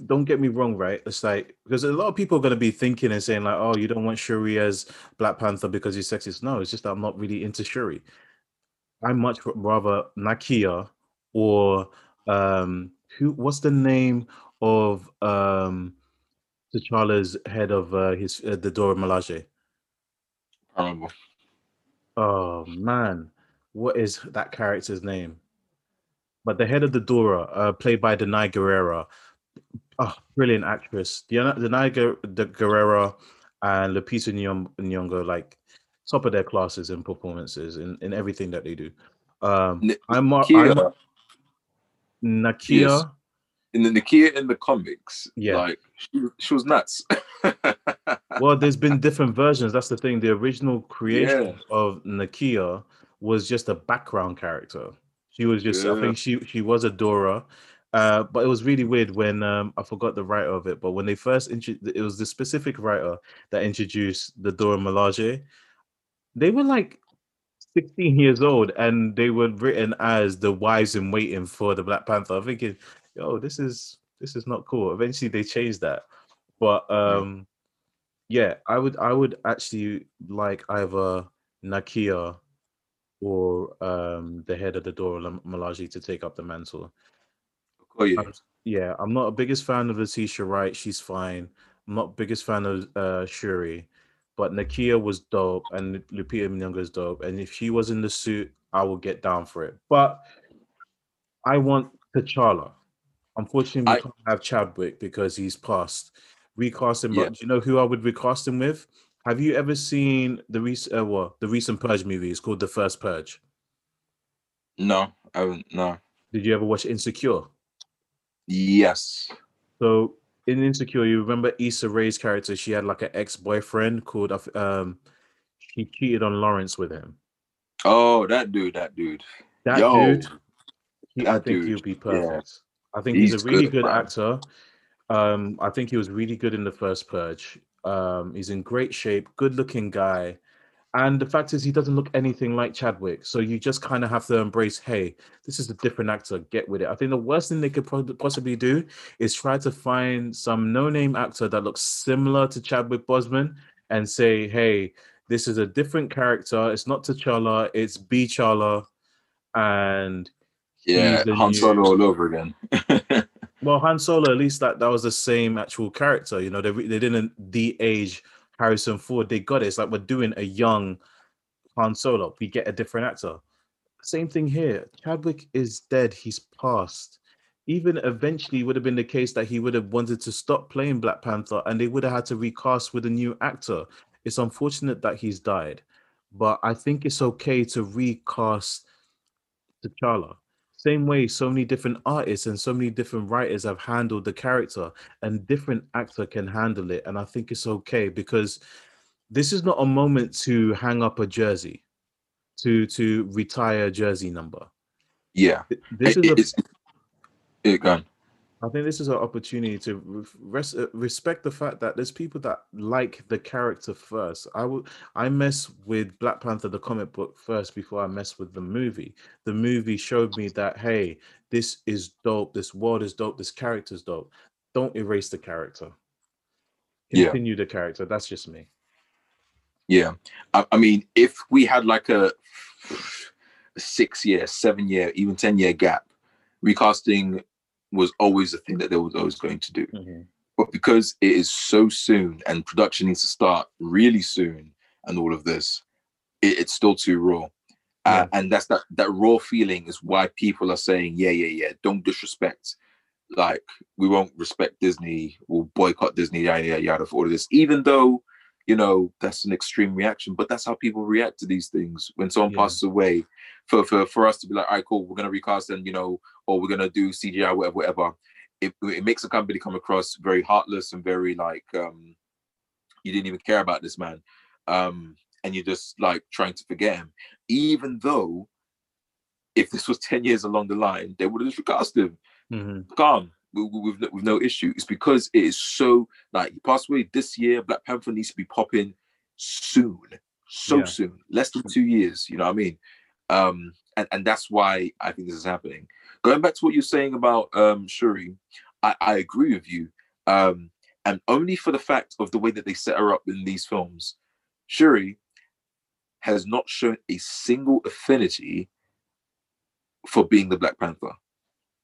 Don't get me wrong, right? It's like because a lot of people are going to be thinking and saying like, "Oh, you don't want Shuri as Black Panther because he's sexist." No, it's just that I'm not really into Shuri. I much rather Nakia or um who? What's the name of um T'Challa's head of uh, his uh, the Dora Milaje? Remember. Oh man, what is that character's name? But the head of the Dora, uh, played by Danai Gurira, oh, brilliant actress. Danai Gurira and Lupita Nyong'o, like top of their classes in performances in, in everything that they do. Um, N- I'm, Nakia. I'm Nakia. Yes. In the Nakia in the comics, yeah, like she, she was nuts. well, there's been different versions. That's the thing. The original creation yeah. of Nakia was just a background character. She was just, yeah. I think she she was a Dora, uh, but it was really weird when um, I forgot the writer of it. But when they first introduced, it was the specific writer that introduced the Dora Milaje they were like 16 years old and they were written as the wives in waiting for the Black Panther. I'm thinking, yo, this is this is not cool. Eventually they changed that. But um yeah, I would I would actually like either Nakia or um the head of the Dora Milaje to take up the mantle. Oh yeah. I'm, yeah, I'm not a biggest fan of Letitia Wright. She's fine. I'm not biggest fan of uh Shuri. But Nakia was dope and Lupita Nyong'o is dope. And if she was in the suit, I would get down for it. But I want T'Challa. Unfortunately, we I, can't have Chadwick because he's passed. Recast him, yeah. but do you know who I would recast him with? Have you ever seen the recent uh, well, the recent Purge movie? It's called The First Purge. No, I haven't. No. Did you ever watch Insecure? Yes. So in Insecure, you remember Issa Rae's character? She had like an ex boyfriend called um, she cheated on Lawrence with him. Oh, that dude, that dude, that Yo, dude. He, that I think dude. he'll be perfect. Yeah. I think he's, he's a really good, good actor. Um, I think he was really good in the first Purge. Um, he's in great shape, good looking guy. And the fact is, he doesn't look anything like Chadwick. So you just kind of have to embrace, hey, this is a different actor. Get with it. I think the worst thing they could possibly do is try to find some no-name actor that looks similar to Chadwick Boseman and say, hey, this is a different character. It's not T'Challa. It's B'Challa, and yeah, Han Solo all over again. well, Han Solo, at least that that was the same actual character. You know, they they didn't de-age Harrison Ford, they got it. It's like we're doing a young Han Solo. We get a different actor. Same thing here. Chadwick is dead. He's passed. Even eventually would have been the case that he would have wanted to stop playing Black Panther and they would have had to recast with a new actor. It's unfortunate that he's died, but I think it's okay to recast T'Challa. Same way, so many different artists and so many different writers have handled the character, and different actor can handle it. And I think it's okay because this is not a moment to hang up a jersey, to to retire a jersey number. Yeah, this is a, it, it, gone. I think this is an opportunity to res- uh, respect the fact that there's people that like the character first. I would I mess with Black Panther the comic book first before I mess with the movie. The movie showed me that hey, this is dope. This world is dope. This character is dope. Don't erase the character. Continue yeah. the character. That's just me. Yeah, I, I mean, if we had like a, a six year, seven year, even ten year gap, recasting was always the thing that they were always going to do. Mm-hmm. But because it is so soon and production needs to start really soon and all of this, it, it's still too raw. Yeah. Uh, and that's that that raw feeling is why people are saying, yeah, yeah, yeah, don't disrespect. Like we won't respect Disney, we'll boycott Disney, yada yada yada for all of this, even though you know that's an extreme reaction but that's how people react to these things. When someone yeah. passes away for, for for us to be like all right cool we're gonna recast and you know or we're gonna do cgi whatever whatever. It, it makes a company come across very heartless and very like um you didn't even care about this man um and you're just like trying to forget him. Even though if this was 10 years along the line they would have just recast him. Mm-hmm. calm with, with, with no issue. It's because it is so like he passed away this year. Black Panther needs to be popping soon, so yeah. soon, less than two years. You know what I mean? Um, and and that's why I think this is happening. Going back to what you're saying about um Shuri, I, I agree with you. Um, and only for the fact of the way that they set her up in these films, Shuri has not shown a single affinity for being the Black Panther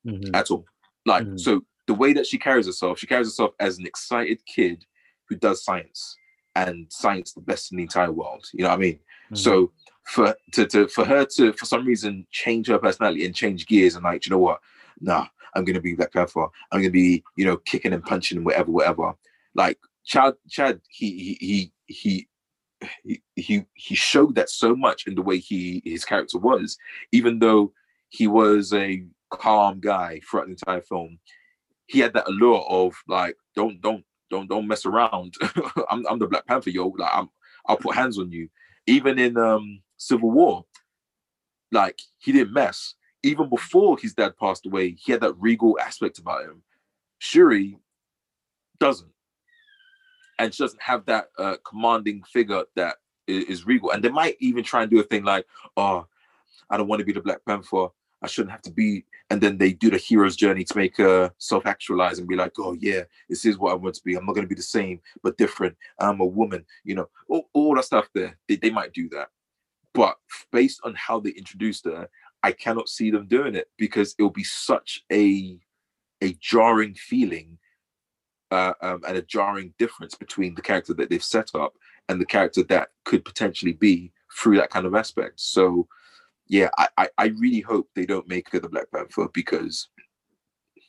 mm-hmm. at all. Like, mm. so the way that she carries herself, she carries herself as an excited kid who does science and science the best in the entire world. You know what I mean? Mm-hmm. So for to, to for her to for some reason change her personality and change gears and like, you know what? Nah, I'm gonna be Black Panther. I'm gonna be, you know, kicking and punching and whatever, whatever. Like Chad, Chad, he he he he he he showed that so much in the way he his character was, even though he was a calm guy throughout the entire film. He had that allure of like, don't don't don't don't mess around. I'm I'm the Black Panther, yo. Like I'm I'll put hands on you. Even in um Civil War, like he didn't mess. Even before his dad passed away, he had that regal aspect about him. Shuri doesn't and she doesn't have that uh, commanding figure that is, is, regal. And they might even try and do a thing like, "Oh, I don't want to be the Black Panther. I shouldn't have to be." And then they do the hero's journey to make her self-actualize and be like, "Oh yeah, this is what I want to be. I'm not going to be the same, but different. I'm a woman." You know, all, all that stuff. There, they, they might do that, but based on how they introduced her, I cannot see them doing it because it'll be such a a jarring feeling uh, um, and a jarring difference between the character that they've set up and the character that could potentially be through that kind of aspect. So, yeah, I, I, I really hope they don't make her the Black Panther because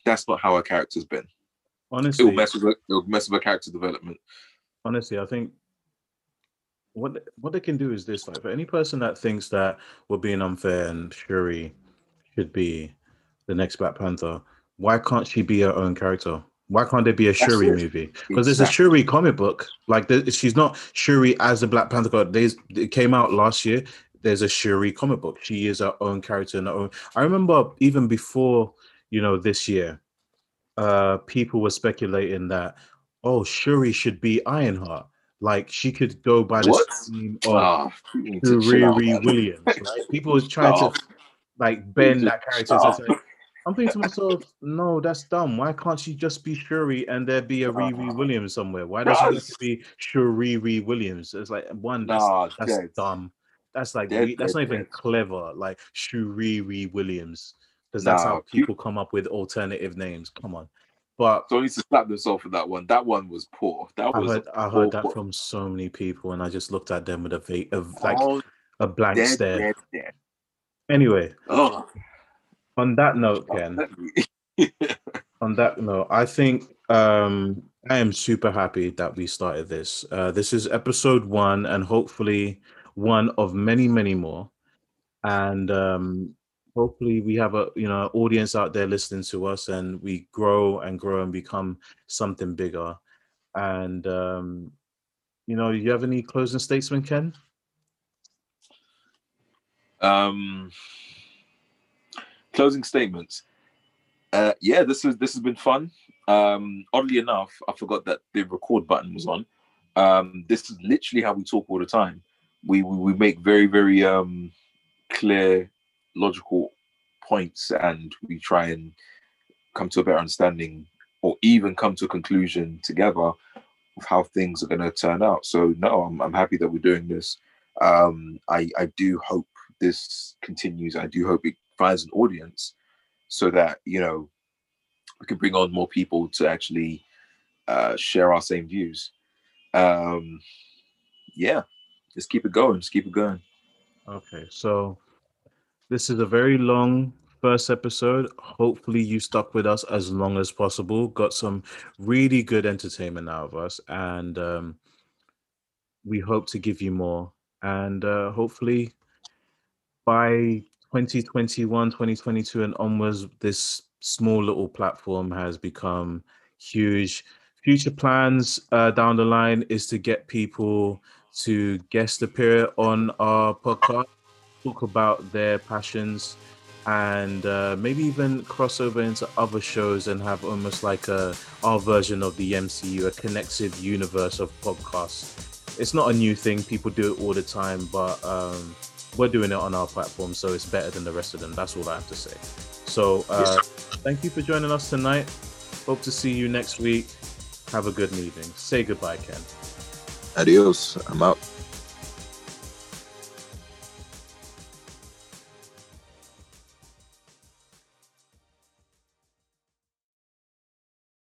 that's not how her character's been. Honestly, it'll mess with her, it'll mess with her character development. Honestly, I think what what they can do is this: like for any person that thinks that we're being unfair and Shuri should be the next Black Panther, why can't she be her own character? Why can't there be a Shuri movie? Because there's a Shuri comic book. Like the, she's not Shuri as the Black Panther. God, it came out last year. There's a Shuri comic book. She is her own character in her own. I remember even before you know this year, uh, people were speculating that oh Shuri should be Ironheart. Like she could go by the what? name of oh, Shuri Williams. Right? People was trying oh. to like bend that character. I'm thinking to myself, no, that's dumb. Why can't she just be Shuri and there be a Riri Williams somewhere? Why does it have to be Shuri Williams? It's like one, that's, nah, that's dumb. That's like dead, that's dead, not even dead. clever. Like Shuri Williams, because that's nah, how people you... come up with alternative names. Come on. But so needs to slap themselves for that one. That one was poor. That I was. Heard, I heard that poor. from so many people, and I just looked at them with a, va- a like oh, a blank stare. Anyway, oh on that note, Ken. on that note, I think um, I am super happy that we started this. Uh, this is episode one, and hopefully one of many, many more. And um, hopefully, we have a you know audience out there listening to us, and we grow and grow and become something bigger. And um, you know, you have any closing statements, Ken? Um closing statements. Uh, yeah, this is this has been fun. Um, oddly enough, I forgot that the record button was on. Um, this is literally how we talk all the time. We we, make very very um, clear, logical points, and we try and come to a better understanding, or even come to a conclusion together of how things are going to turn out. So no, I'm I'm happy that we're doing this. Um, I I do hope this continues. I do hope it finds an audience so that you know we can bring on more people to actually uh, share our same views um yeah just keep it going just keep it going. Okay so this is a very long first episode. Hopefully you stuck with us as long as possible. Got some really good entertainment out of us and um we hope to give you more. And uh hopefully by 2021, 2022, and onwards, this small little platform has become huge. Future plans uh, down the line is to get people to guest appear on our podcast, talk about their passions, and uh, maybe even cross over into other shows and have almost like a our version of the MCU, a connected universe of podcasts. It's not a new thing; people do it all the time, but um, we're doing it on our platform, so it's better than the rest of them. That's all I have to say. So, uh, thank you for joining us tonight. Hope to see you next week. Have a good evening. Say goodbye, Ken. Adios. I'm out.